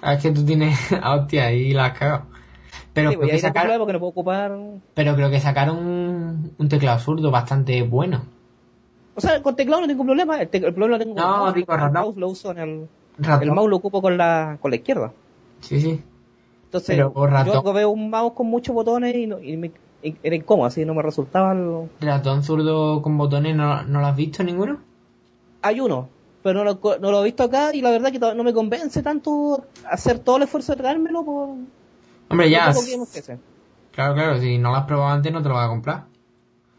Ah, es que tú tienes. Ah, hostia, ahí la has cagado. Pero, Sí, creo que sacaron, no puedo ocupar. pero creo que sacaron un, un teclado zurdo bastante bueno. O sea, con teclado no tengo problema. El, te- el problema lo tengo con No, el mouse. digo, el ratón. mouse lo uso en el. Ratón. El mouse lo ocupo con la, con la izquierda. Sí, sí. Entonces, Pero, yo veo un mouse con muchos botones y, no- y me, era incómodo, así no me resultaba. el- Ratón zurdo con botones, ¿no, ¿no lo has visto ninguno? Hay uno, pero no lo, no lo he visto acá y la verdad que no me convence tanto hacer todo el esfuerzo de traérmelo por. Hombre, ya. por que. Claro, claro, si no lo has probado antes no te lo vas a comprar.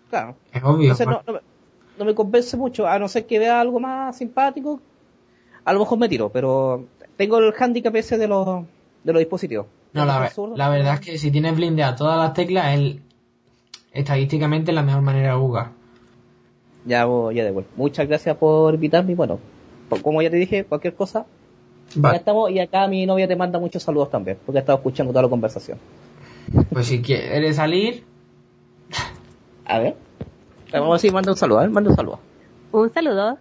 Claro. Es obvio. Entonces no, no, me, no me convence mucho, a no ser que vea algo más simpático, a lo mejor me tiro, pero tengo el handicap ese de los, de los dispositivos. No, la, ver- la verdad es que si tienes blindeadas todas las teclas, es estadísticamente la mejor manera de jugar. Ya, voy- ya de vuelta. Muchas gracias por invitarme y bueno, como ya te dije, cualquier cosa, ya Vale, estamos y acá mi novia te manda muchos saludos también, porque ha estado escuchando toda la conversación. pues si quieres salir, A ver. Vamos a decir, manda un saludo, a ver, manda un saludo. Un saludo.